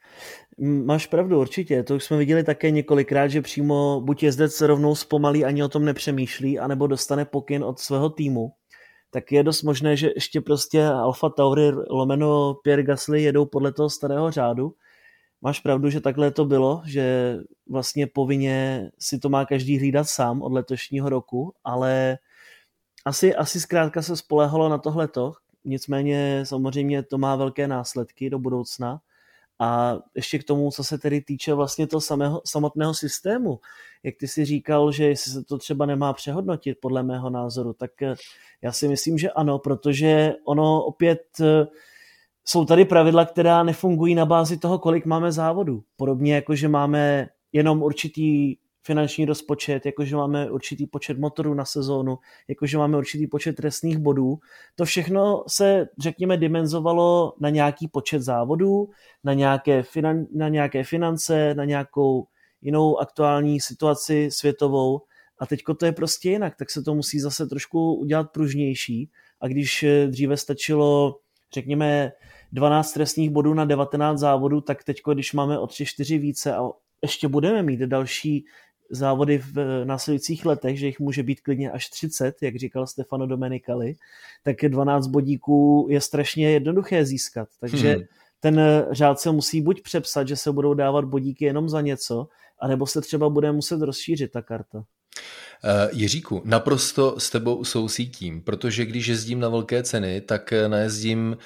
C: Máš pravdu, určitě. To už jsme viděli také několikrát, že přímo buď jezdec rovnou zpomalí, ani o tom nepřemýšlí, anebo dostane pokyn od svého týmu. Tak je dost možné, že ještě prostě Alfa Tauri lomeno Pierre Gasly jedou podle toho starého řádu, máš pravdu, že takhle to bylo, že vlastně povinně si to má každý hlídat sám od letošního roku, ale asi, asi zkrátka se spolehalo na tohleto, nicméně samozřejmě to má velké následky do budoucna. A ještě k tomu, co se tedy týče vlastně toho samého, samotného systému, jak ty si říkal, že jestli se to třeba nemá přehodnotit, podle mého názoru, tak já si myslím, že ano, protože ono opět jsou tady pravidla, která nefungují na bázi toho, kolik máme závodů. Podobně jako, že máme jenom určitý finanční rozpočet, jakože máme určitý počet motorů na sezónu, jakože máme určitý počet trestných bodů. To všechno se, řekněme, dimenzovalo na nějaký počet závodů, na nějaké, finan, na nějaké finance, na nějakou jinou aktuální situaci světovou a teďko to je prostě jinak, tak se to musí zase trošku udělat pružnější a když dříve stačilo, řekněme, 12 trestních bodů na 19 závodů, tak teď, když máme o 3-4 více a ještě budeme mít další závody v následujících letech, že jich může být klidně až 30, jak říkal Stefano Domenicali, tak 12 bodíků je strašně jednoduché získat. Takže hmm. ten řád se musí buď přepsat, že se budou dávat bodíky jenom za něco, anebo se třeba bude muset rozšířit ta karta.
B: Eh, Jiříku, naprosto s tebou sousítím, protože když jezdím na velké ceny, tak eh, najezdím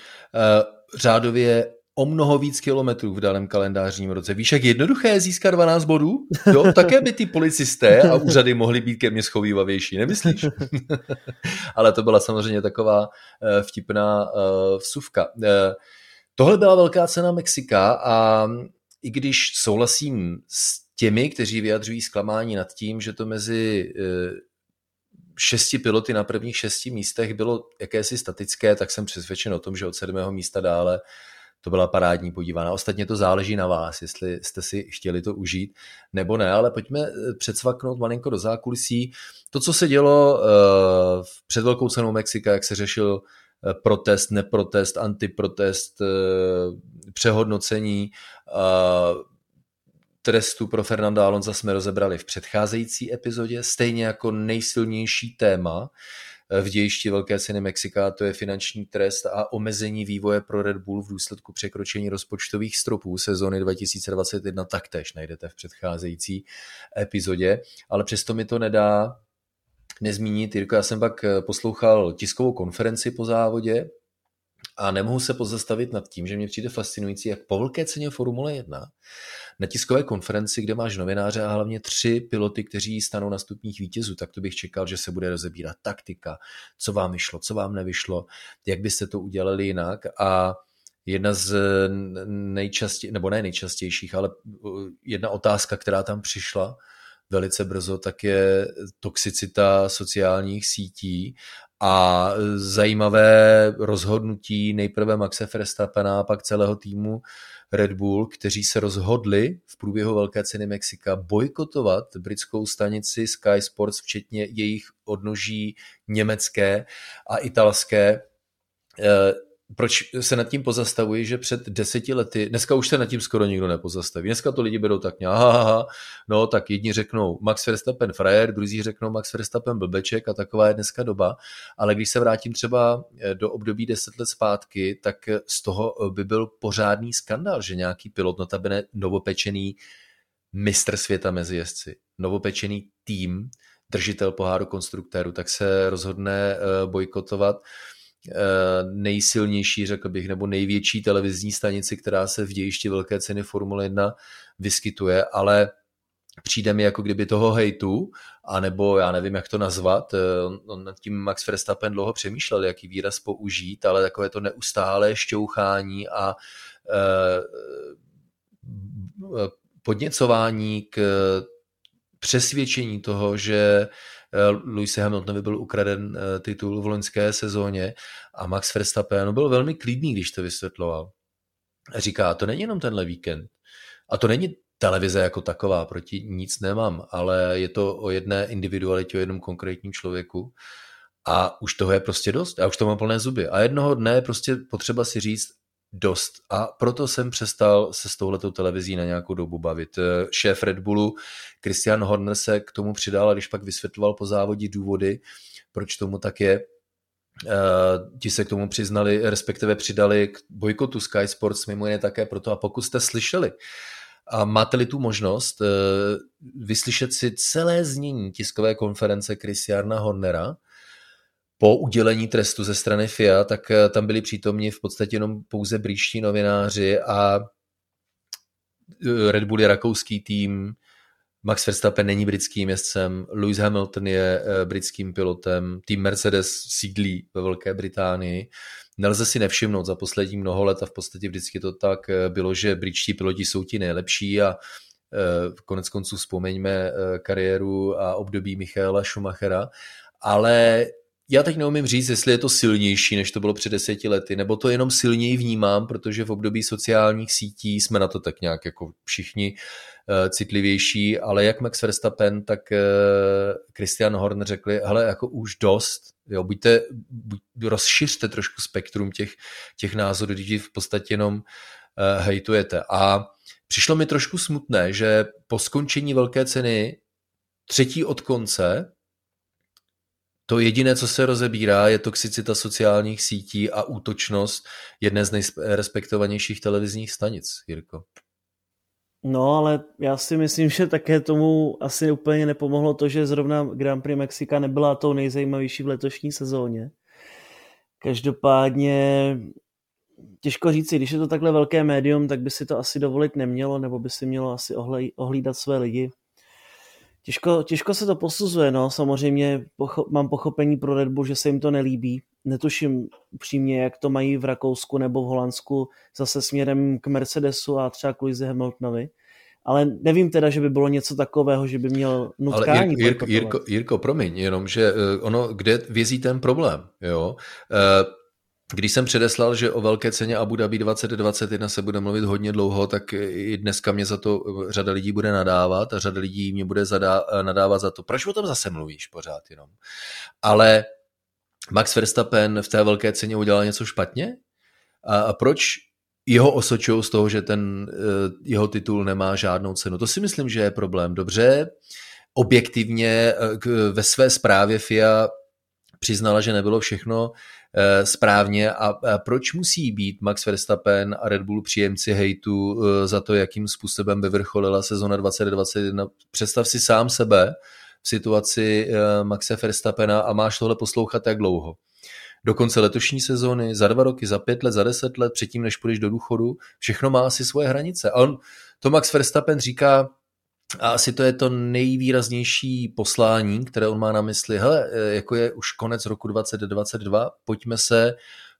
B: řádově o mnoho víc kilometrů v daném kalendářním roce. Víš, jak jednoduché je získat 12 bodů? Jo, také by ty policisté a úřady mohly být ke mně schovývavější, nemyslíš? Ale to byla samozřejmě taková uh, vtipná uh, vsuvka. Uh, tohle byla velká cena Mexika a i když souhlasím s těmi, kteří vyjadřují zklamání nad tím, že to mezi eh, šesti piloty na prvních šesti místech bylo jakési statické, tak jsem přesvědčen o tom, že od sedmého místa dále to byla parádní podívaná. Ostatně to záleží na vás, jestli jste si chtěli to užít nebo ne, ale pojďme eh, předsvaknout malinko do zákulisí. To, co se dělo uh, před velkou cenou Mexika, jak se řešil protest, neprotest, antiprotest, přehodnocení, trestu pro Fernanda Alonza jsme rozebrali v předcházející epizodě, stejně jako nejsilnější téma v dějišti Velké ceny Mexika, to je finanční trest a omezení vývoje pro Red Bull v důsledku překročení rozpočtových stropů sezóny 2021 taktéž najdete v předcházející epizodě, ale přesto mi to nedá nezmínit. Jirko, já jsem pak poslouchal tiskovou konferenci po závodě a nemohu se pozastavit nad tím, že mě přijde fascinující, jak po velké ceně Formule 1 na tiskové konferenci, kde máš novináře a hlavně tři piloty, kteří stanou na stupních vítězů, tak to bych čekal, že se bude rozebírat taktika, co vám vyšlo, co vám nevyšlo, jak byste to udělali jinak? A jedna z nejčastějších, nebo ne nejčastějších, ale jedna otázka, která tam přišla velice brzo, tak je toxicita sociálních sítí. A zajímavé rozhodnutí nejprve Maxe Verstappena a pak celého týmu Red Bull, kteří se rozhodli v průběhu Velké ceny Mexika bojkotovat britskou stanici Sky Sports, včetně jejich odnoží německé a italské. Eh, proč se nad tím pozastavuji, že před deseti lety, dneska už se nad tím skoro nikdo nepozastaví. Dneska to lidi berou tak nějak, aha, no tak jedni řeknou Max Verstappen frajer, druzí řeknou Max Verstappen blbeček a taková je dneska doba. Ale když se vrátím třeba eh, do období deset let zpátky, tak z toho eh, by byl pořádný skandál, že nějaký pilot, notabene novopečený mistr světa mezi jezdci, novopečený tým, držitel poháru konstruktéru, tak se rozhodne eh, bojkotovat Eh, nejsilnější, řekl bych, nebo největší televizní stanici, která se v dějišti velké ceny Formule 1 vyskytuje, ale přijde mi jako kdyby toho hejtu, anebo já nevím, jak to nazvat, eh, on nad tím Max Verstappen dlouho přemýšlel, jaký výraz použít, ale takové to neustálé šťouchání a eh, podněcování k přesvědčení toho, že Eh, Lewis Hamiltonovi byl ukraden eh, titul v loňské sezóně a Max Verstappen byl velmi klidný, když to vysvětloval. Říká, to není jenom tenhle víkend. A to není televize jako taková, proti nic nemám, ale je to o jedné individualitě, o jednom konkrétním člověku a už toho je prostě dost. Já už to mám plné zuby. A jednoho dne je prostě potřeba si říct, dost. A proto jsem přestal se s touhletou televizí na nějakou dobu bavit. Eh, šéf Red Bullu Christian Horner se k tomu přidal a když pak vysvětloval po závodě důvody, proč tomu tak je, Uh, ti se k tomu přiznali, respektive přidali k bojkotu Sky Sports mimo jiné také proto. A pokud jste slyšeli a máte-li tu možnost uh, vyslyšet si celé znění tiskové konference Christiana Hornera, po udělení trestu ze strany FIA, tak eh, tam byli přítomni v podstatě jenom pouze brýští novináři a eh, Red Bull je rakouský tým, Max Verstappen není britským jezdcem, Lewis Hamilton je eh, britským pilotem, tým Mercedes sídlí ve Velké Británii. Nelze si nevšimnout za poslední mnoho let a v podstatě vždycky to tak bylo, že britští piloti jsou ti nejlepší a konec konců vzpomeňme kariéru a období Michaela Schumachera, ale já teď neumím říct, jestli je to silnější, než to bylo před deseti lety, nebo to jenom silněji vnímám, protože v období sociálních sítí jsme na to tak nějak jako všichni uh, citlivější, ale jak Max Verstappen, tak uh, Christian Horner řekli, hele, jako už dost, jo, buďte, buď, rozšiřte trošku spektrum těch, těch názorů, když v podstatě jenom uh, hejtujete. A přišlo mi trošku smutné, že po skončení velké ceny třetí od konce, jediné, co se rozebírá, je toxicita sociálních sítí a útočnost jedné z nejrespektovanějších televizních stanic, Jirko.
C: No, ale já si myslím, že také tomu asi úplně nepomohlo to, že zrovna Grand Prix Mexika nebyla tou nejzajímavější v letošní sezóně. Každopádně těžko říci, když je to takhle velké médium, tak by si to asi dovolit nemělo, nebo by si mělo asi ohlídat své lidi. Těžko, těžko se to posuzuje, no, samozřejmě pocho- mám pochopení pro Red Bull, že se jim to nelíbí. Netuším upřímně, jak to mají v Rakousku nebo v Holandsku zase směrem k Mercedesu a třeba k Louise Hamiltonovi. Ale nevím teda, že by bylo něco takového, že by měl nutkání. Ale
B: Jirko, Jirko, Jirko, promiň, jenom, že eh, ono, kde vězí ten problém, jo? Uh, když jsem předeslal, že o velké ceně Abu Dhabi 2021 se bude mluvit hodně dlouho, tak i dneska mě za to řada lidí bude nadávat a řada lidí mě bude zadá, nadávat za to, proč o tom zase mluvíš pořád jenom. Ale Max Verstappen v té velké ceně udělal něco špatně? A, a proč jeho osočují z toho, že ten jeho titul nemá žádnou cenu. To si myslím, že je problém. Dobře, objektivně ve své zprávě FIA přiznala, že nebylo všechno Eh, správně a proč musí být Max Verstappen a Red Bull příjemci hejtu eh, za to, jakým způsobem vyvrcholila sezona 2021. Představ si sám sebe v situaci eh, Maxe Verstappena a máš tohle poslouchat jak dlouho. Do konce letošní sezóny, za dva roky, za pět let, za deset let, předtím, než půjdeš do důchodu, všechno má asi svoje hranice. A on, to Max Verstappen říká, a asi to je to nejvýraznější poslání, které on má na mysli. Hele, e, jako je už konec roku 2022, pojďme se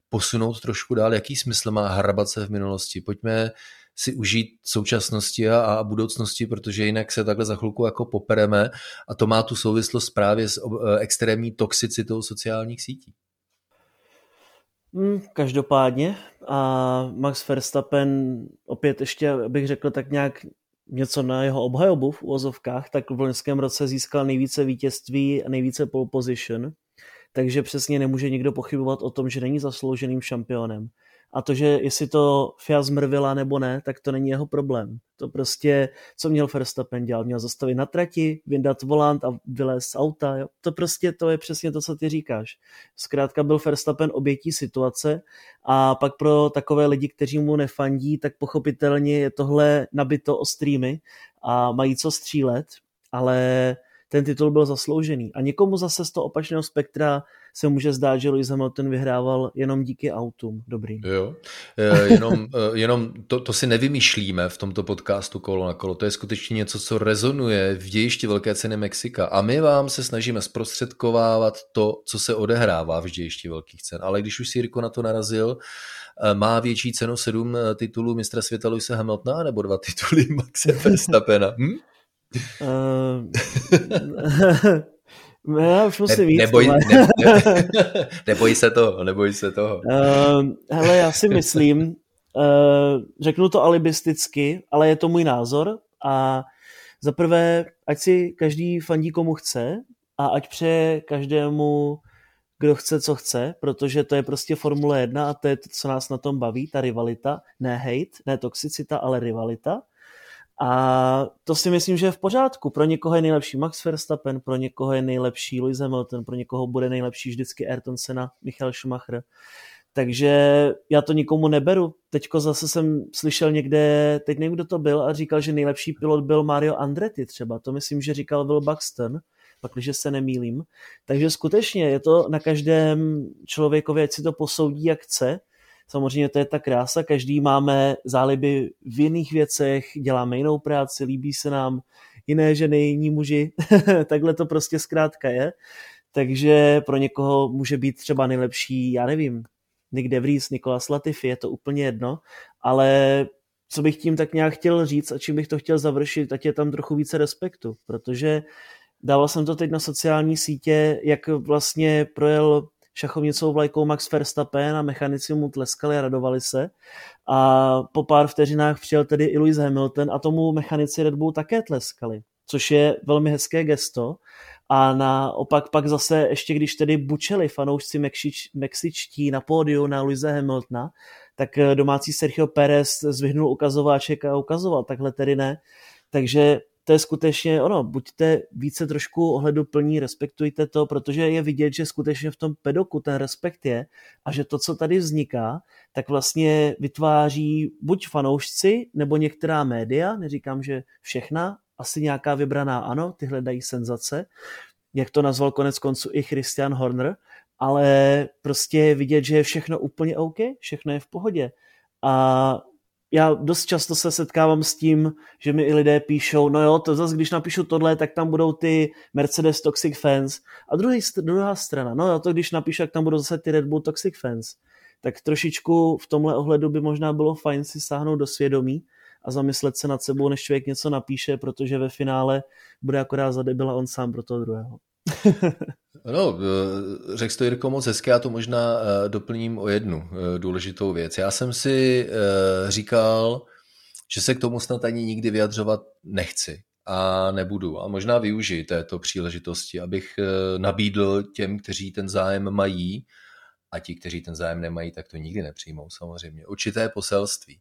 B: posunout trošku dál. Jaký smysl má hrabat se v minulosti? Pojďme si užít současnosti a, a budoucnosti, protože jinak se takhle za chvilku jako popereme a to má tu souvislost právě s e, extrémní toxicitou sociálních sítí.
C: Hmm, každopádně a Max Verstappen opět ještě bych řekl tak nějak něco na jeho obhajobu v úvozovkách, tak v loňském roce získal nejvíce vítězství a nejvíce pole position, takže přesně nemůže nikdo pochybovat o tom, že není zaslouženým šampionem. A to, že jestli to FIA zmrvila nebo ne, tak to není jeho problém. To prostě, co měl Verstappen dělat, měl zastavit na trati, vyndat volant a vylézt z auta. Jo? To prostě, to je přesně to, co ty říkáš. Zkrátka byl Verstappen obětí situace a pak pro takové lidi, kteří mu nefandí, tak pochopitelně je tohle nabito o streamy a mají co střílet, ale ten titul byl zasloužený. A někomu zase z toho opačného spektra se může zdát, že Lewis Hamilton vyhrával jenom díky autům dobrým.
B: Jo, e, jenom, e, jenom to, to si nevymýšlíme v tomto podcastu kolo na kolo. To je skutečně něco, co rezonuje v dějišti Velké ceny Mexika. A my vám se snažíme zprostředkovávat to, co se odehrává v dějišti Velkých cen. Ale když už si Jirko na to narazil, e, má větší cenu sedm titulů mistra světa Luisa Hamiltona nebo dva tituly Maxe Verstappena? Hm? Uh,
C: já už musím ne, víc.
B: Neboj, ne, ne, neboj se toho, neboj se toho.
C: Uh, hele, já si myslím, uh, řeknu to alibisticky, ale je to můj názor a za prvé, ať si každý fandí komu chce a ať přeje každému, kdo chce, co chce, protože to je prostě Formule 1 a to je to, co nás na tom baví, ta rivalita, ne hate, ne toxicita, ale rivalita. A to si myslím, že je v pořádku. Pro někoho je nejlepší Max Verstappen, pro někoho je nejlepší Lewis Hamilton, pro někoho bude nejlepší vždycky Ayrton Senna, Michael Schumacher. Takže já to nikomu neberu. Teďko zase jsem slyšel někde, teď nevím, kdo to byl, a říkal, že nejlepší pilot byl Mario Andretti třeba. To myslím, že říkal Will Buxton, pakliže se nemýlím. Takže skutečně je to na každém člověkovi, ať si to posoudí, jak chce. Samozřejmě to je ta krása, každý máme záliby v jiných věcech, děláme jinou práci, líbí se nám jiné ženy, jiní muži, takhle to prostě zkrátka je. Takže pro někoho může být třeba nejlepší, já nevím, Nick DeVries, Nikolas Latifi, je to úplně jedno, ale co bych tím tak nějak chtěl říct a čím bych to chtěl završit, ať je tam trochu více respektu, protože dával jsem to teď na sociální sítě, jak vlastně projel šachovnicou vlajkou Max Verstappen a mechanici mu tleskali a radovali se. A po pár vteřinách přijel tedy i Lewis Hamilton a tomu mechanici Red Bull také tleskali, což je velmi hezké gesto. A naopak pak zase, ještě když tedy bučeli fanoušci Mexič, mexičtí na pódiu na Luise Hamiltona, tak eh, domácí Sergio Perez zvyhnul ukazováček a ukazoval, takhle tedy ne. Takže to je skutečně ono, buďte více trošku ohleduplní, respektujte to, protože je vidět, že skutečně v tom pedoku ten respekt je a že to, co tady vzniká, tak vlastně vytváří buď fanoušci, nebo některá média, neříkám, že všechna, asi nějaká vybraná ano, ty hledají senzace, jak to nazval konec konců i Christian Horner, ale prostě je vidět, že je všechno úplně OK, všechno je v pohodě. A já dost často se setkávám s tím, že mi i lidé píšou, no jo, to zase, když napíšu tohle, tak tam budou ty Mercedes Toxic Fans. A druhý, druhá strana, no jo, to když napíšu, tak tam budou zase ty Red Bull Toxic Fans. Tak trošičku v tomhle ohledu by možná bylo fajn si sáhnout do svědomí a zamyslet se nad sebou, než člověk něco napíše, protože ve finále bude akorát za debila on sám pro toho druhého.
B: No, eh, řekl to Jirko moc hezky, já to možná eh, doplním o jednu eh, důležitou věc. Já jsem si říkal, že se k tomu snad ani nikdy vyjadřovat nechci a nebudu. A možná využiji této příležitosti, abych nabídl těm, kteří ten zájem mají A ti, kteří ten zájem nemají, tak to nikdy nepřijmou samozřejmě. Určité poselství.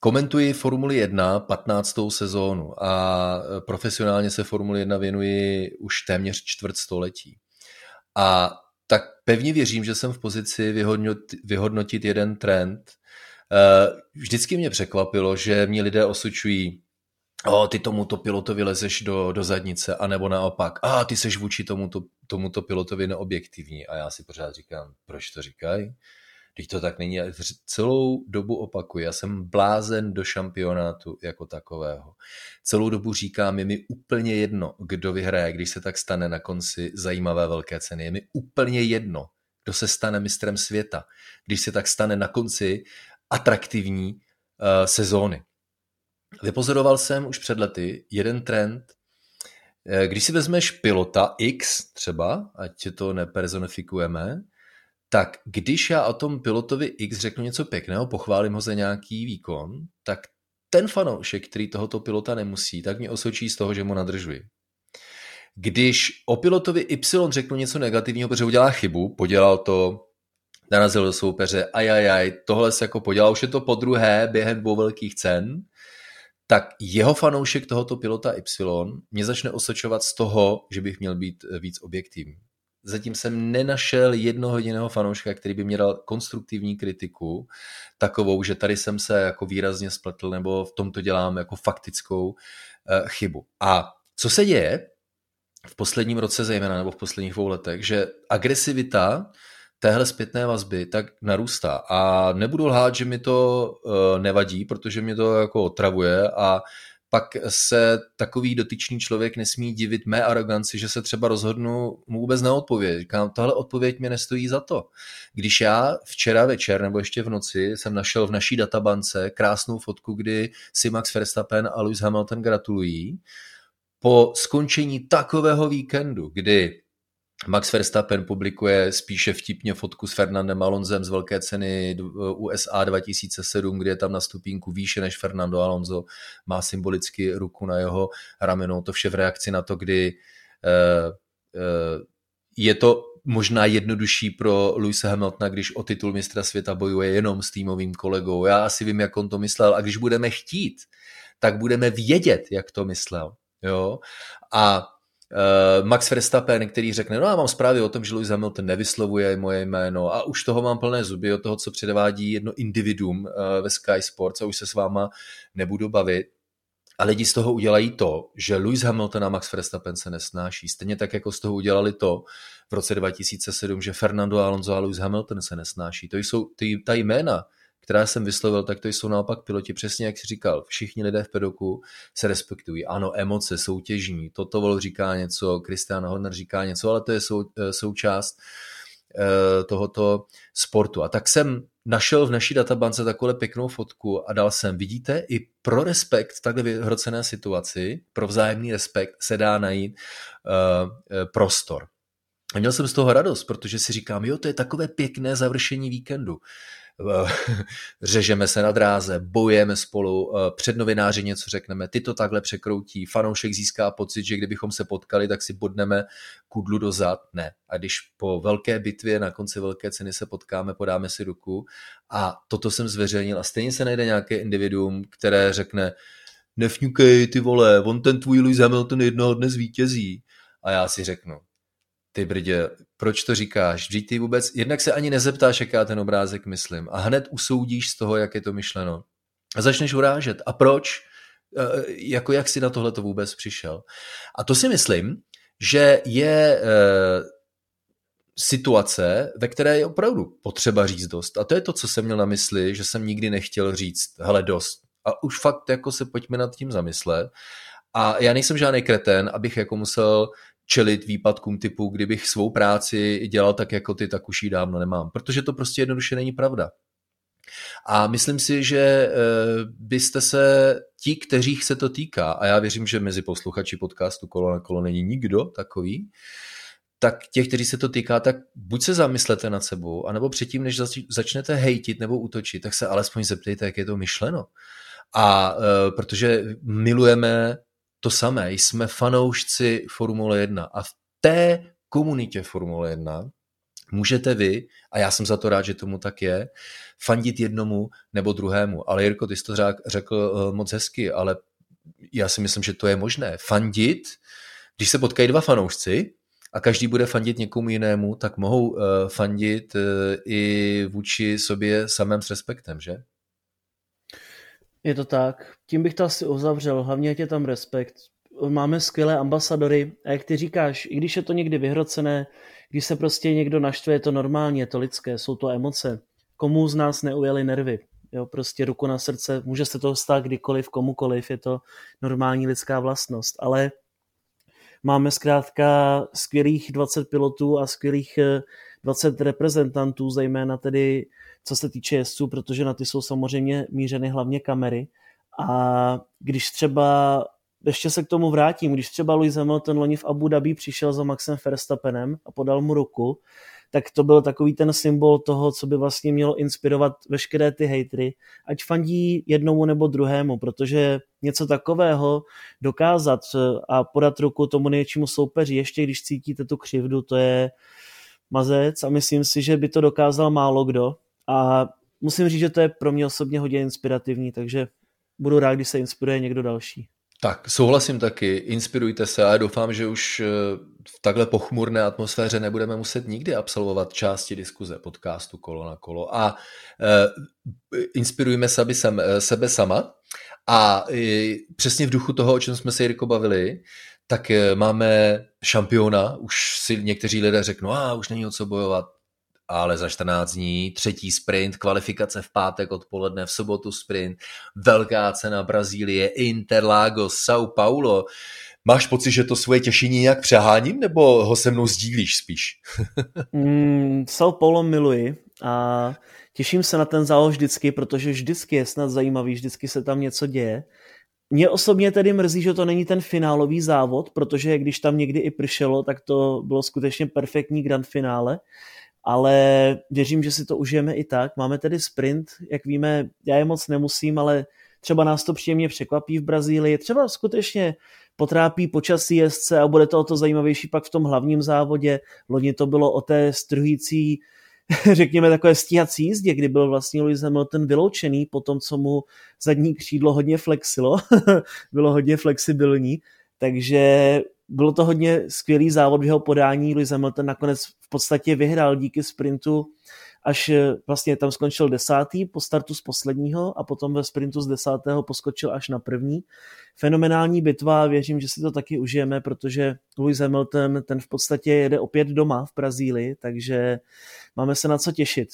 B: Komentuji Formuli 1 15. sezónu a profesionálně se Formuli 1 věnuji už téměř čtvrt století. A tak pevně věřím, že jsem v pozici vyhodnotit, jeden trend. Eh, vždycky mě překvapilo, že mě lidé osočují, o, ty tomuto pilotovi lezeš do, do zadnice, anebo naopak, a ty seš vůči tomuto, tomuto pilotovi neobjektivní. A já si pořád říkám, proč to říkají? Když to tak není, celou dobu opakuji, já jsem blázen do šampionátu jako takového. Celou dobu říkám, je mi úplně jedno, kdo vyhraje, když se tak stane na konci zajímavé velké ceny. Je mi úplně jedno, kdo se stane mistrem světa, když se tak stane na konci atraktivní uh, sezóny. Vypozoroval jsem už před lety jeden trend, eh, když si vezmeš pilota X třeba, ať to nepersonifikujeme, tak když já o tom pilotovi X řeknu něco pěkného, pochválím ho za nějaký výkon, tak ten fanoušek, který tohoto pilota nemusí, tak mě osočí z toho, že mu nadržuji. Když o pilotovi Y řeknu něco negativního, protože udělá chybu, podělal to, narazil do soupeře, ajajaj, tohle se jako podělal, už je to po druhé během dvou velkých cen, tak jeho fanoušek tohoto pilota Y mě začne osočovat z toho, že bych měl být víc objektivní zatím jsem nenašel jednoho jediného fanouška, který by mě dal konstruktivní kritiku, takovou, že tady jsem se jako výrazně spletl nebo v tomto dělám jako faktickou uh, chybu. A co se děje v posledním roce zejména nebo v posledních dvou letech, že agresivita téhle zpětné vazby tak narůstá. A nebudu lhát, že mi to uh, nevadí, protože mě to jako otravuje a pak se takový dotyčný člověk nesmí divit mé aroganci, že se třeba rozhodnu mu vůbec neodpovědět. Říkám, tohle odpověď mě nestojí za to. Když já včera večer nebo ještě v noci jsem našel v naší databance krásnou fotku, kdy si Max Verstappen a Lewis Hamilton gratulují, po skončení takového víkendu, kdy Max Verstappen publikuje spíše vtipně fotku s Fernandem Alonzem z velké ceny USA 2007, kde je tam na stupínku výše než Fernando Alonso, má symbolicky ruku na jeho ramenou, to vše v reakci na to, kdy uh, uh, je to možná jednodušší pro Luisa Hamiltona, když o titul mistra světa bojuje jenom s týmovým kolegou. Já asi vím, jak on to myslel. A když budeme chtít, tak budeme vědět, jak to myslel. Jo? A Uh, Max Verstappen, který řekne, no já mám zprávy o tom, že Lewis Hamilton nevyslovuje moje jméno a už toho mám plné zuby od toho, co předvádí jedno individuum uh, ve Sky Sports a už se s váma nebudu bavit. A lidi z toho udělají to, že Lewis Hamilton a Max Verstappen se nesnáší. Stejně tak, jako z toho udělali to v roce 2007, že Fernando Alonso a Lewis Hamilton se nesnáší. To jsou ty, ta jména, která jsem vyslovil, tak to jsou naopak piloti, přesně jak jsi říkal, všichni lidé v pedoku se respektují. Ano, emoce, soutěžní, toto vol říká něco, Christian Horner říká něco, ale to je sou, eh, součást eh, tohoto sportu. A tak jsem našel v naší databance takovou pěknou fotku a dal jsem, vidíte, i pro respekt v takhle vyhrocené situaci, pro vzájemný respekt se dá najít uh, prostor. A měl jsem z toho radost, protože si říkám, jo, to je takové pěkné završení víkendu. řežeme se na dráze, bojujeme spolu, eh, před novináři něco řekneme, ty to takhle překroutí, fanoušek získá pocit, že kdybychom se potkali, tak si bodneme kudlu do zad. Ne. A když po velké bitvě na konci velké ceny se potkáme, podáme si ruku a toto jsem zveřejnil a stejně se najde nějaké individuum, které řekne, nefňukej ty vole, on ten tvůj Lewis Hamilton jednoho dne zvítězí. A já si řeknu, ty brdě, proč to říkáš? Vždyť ty vůbec, jednak se ani nezeptáš, jak já ten obrázek myslím a hned usoudíš z toho, jak je to myšleno. A začneš urážet. A proč? E, jako jak si na tohle to vůbec přišel? A to si myslím, že je e, situace, ve které je opravdu potřeba říct dost. A to je to, co jsem měl na mysli, že jsem nikdy nechtěl říct, hele, dost. A už fakt jako se pojďme nad tím zamyslet. A já nejsem žádný kretén, abych jako musel čelit výpadkům typu, kdybych svou práci dělal tak jako ty, tak už ji dávno nemám. Protože to prostě jednoduše není pravda. A myslím si, že eh, byste se, ti, kteří se to týká, a já věřím, že mezi posluchači podcastu Kolo na kolo není nikdo takový, tak těch, kteří se to týká, tak buď se zamyslete nad sebou, anebo předtím, než začnete hejtit nebo útočit, tak se alespoň zeptejte, jak je to myšleno. A uh, protože milujeme to samé. Jsme fanoušci Formule 1 a v té komunitě Formule 1 můžete vy, a já jsem za to rád, že tomu tak je, fandit jednomu nebo druhému. Ale Jirko, ty jsi to řekl eh, moc hezky, ale já si myslím, že to je možné. Fandit, když se potkají dva fanoušci a každý bude fandit někomu jinému, tak mohou uh, fandit uh, i vůči sobě samém s respektem, že?
C: Je to tak. Tím bych to asi uzavřel. Hlavně je tam respekt. Máme skvělé ambasadory a jak ty říkáš, i když je to někdy vyhrocené, když se prostě někdo naštve, je to normální, je to lidské, jsou to emoce. Komu z nás neujaly nervy? Jo, prostě ruku na srdce, může se to stát kdykoliv, komukoliv, je to normální lidská vlastnost, ale máme zkrátka skvělých 20 pilotů a skvělých 20 eh, reprezentantů, zejména tedy co se týče jezdců, protože na ty jsou samozřejmě mířeny hlavně kamery. A když třeba, ještě se k tomu vrátím, když třeba Lewis Hamilton loni v Abu Dhabi přišel za Maxem Verstappenem a podal mu ruku, tak to byl takový ten symbol toho, co by vlastně mělo inspirovat veškeré ty hejtry, ať fandí jednomu nebo druhému, protože něco takového dokázat a podat ruku tomu největšímu soupeři, ještě když cítíte tu křivdu, to je mazec a myslím si, že by to dokázal málo kdo a musím říct, že to je pro mě osobně hodně inspirativní, takže budu rád, když se inspiruje někdo další.
B: Tak, souhlasím taky, inspirujte se a doufám, že už eh, v takhle pochmurné atmosféře nebudeme muset nikdy absolvovat části diskuze podcastu Kolo na kolo. A uh, inspirujme sebe, sem, eh, sebe sama. A uh, přesně v duchu toho, o čem jsme se Jirko bavili, tak máme šampiona, už si někteří lidé řeknou, a už není o co bojovat, ale za 14 dní třetí sprint, kvalifikace v pátek odpoledne, v sobotu sprint, velká cena Brazílie, Interlagos, São Paulo. Máš pocit, že to svoje těšení nějak přeháním, nebo ho se mnou sdílíš spíš?
C: mm, São Paulo miluji a těším se na ten závod vždycky, protože vždycky je snad zajímavý, vždycky se tam něco děje. Mě osobně tedy mrzí, že to není ten finálový závod, protože když tam někdy i pršelo, tak to bylo skutečně perfektní grand finále ale věřím, že si to užijeme i tak. Máme tedy sprint, jak víme, já je moc nemusím, ale třeba nás to příjemně překvapí v Brazílii, třeba skutečně potrápí počasí jezdce a bude to o to zajímavější pak v tom hlavním závodě. Loni to bylo o té strhující řekněme takové stíhací jízdě, kdy byl vlastně Lewis Hamilton vyloučený po tom, co mu zadní křídlo hodně flexilo, bylo hodně flexibilní, takže bylo to hodně skvělý závod v jeho podání. Lewis Hamilton nakonec v podstatě vyhrál díky sprintu, až eh, vlastně tam skončil desátý po startu z posledního a potom ve sprintu z desátého poskočil až na první. Fenomenální bitva, věřím, že si to taky užijeme, protože Lewis Hamilton ten v podstatě jede opět doma v Brazílii, takže máme se na co těšit.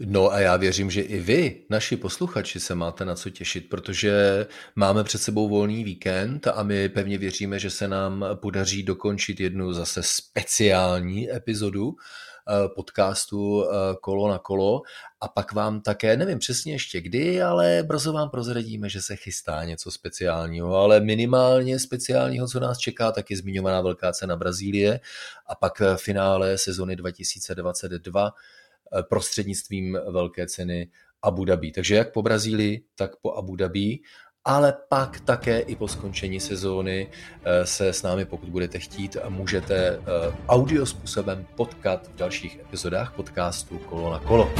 B: No a já věřím, že i vy, naši posluchači, se máte na co těšit, protože máme před sebou volný víkend a my pevně věříme, že se nám podaří dokončit jednu zase speciální epizodu eh, podcastu eh, Kolo na kolo. A pak vám také, nevím přesně ještě kdy, ale brzo vám prozradíme, že se chystá něco speciálního, ale minimálně speciálního, co nás čeká, tak je zmiňovaná velká cena Brazílie. A pak finále sezony 2022 Eh, prostřednictvím velké ceny Abu Dhabi. Takže jak po Brazílii, tak po Abu Dhabi, ale pak také i po skončení sezóny eh, se s námi, pokud budete chtít, můžete eh, audio způsobem potkat v dalších epizodách podcastu Kolo na kolo.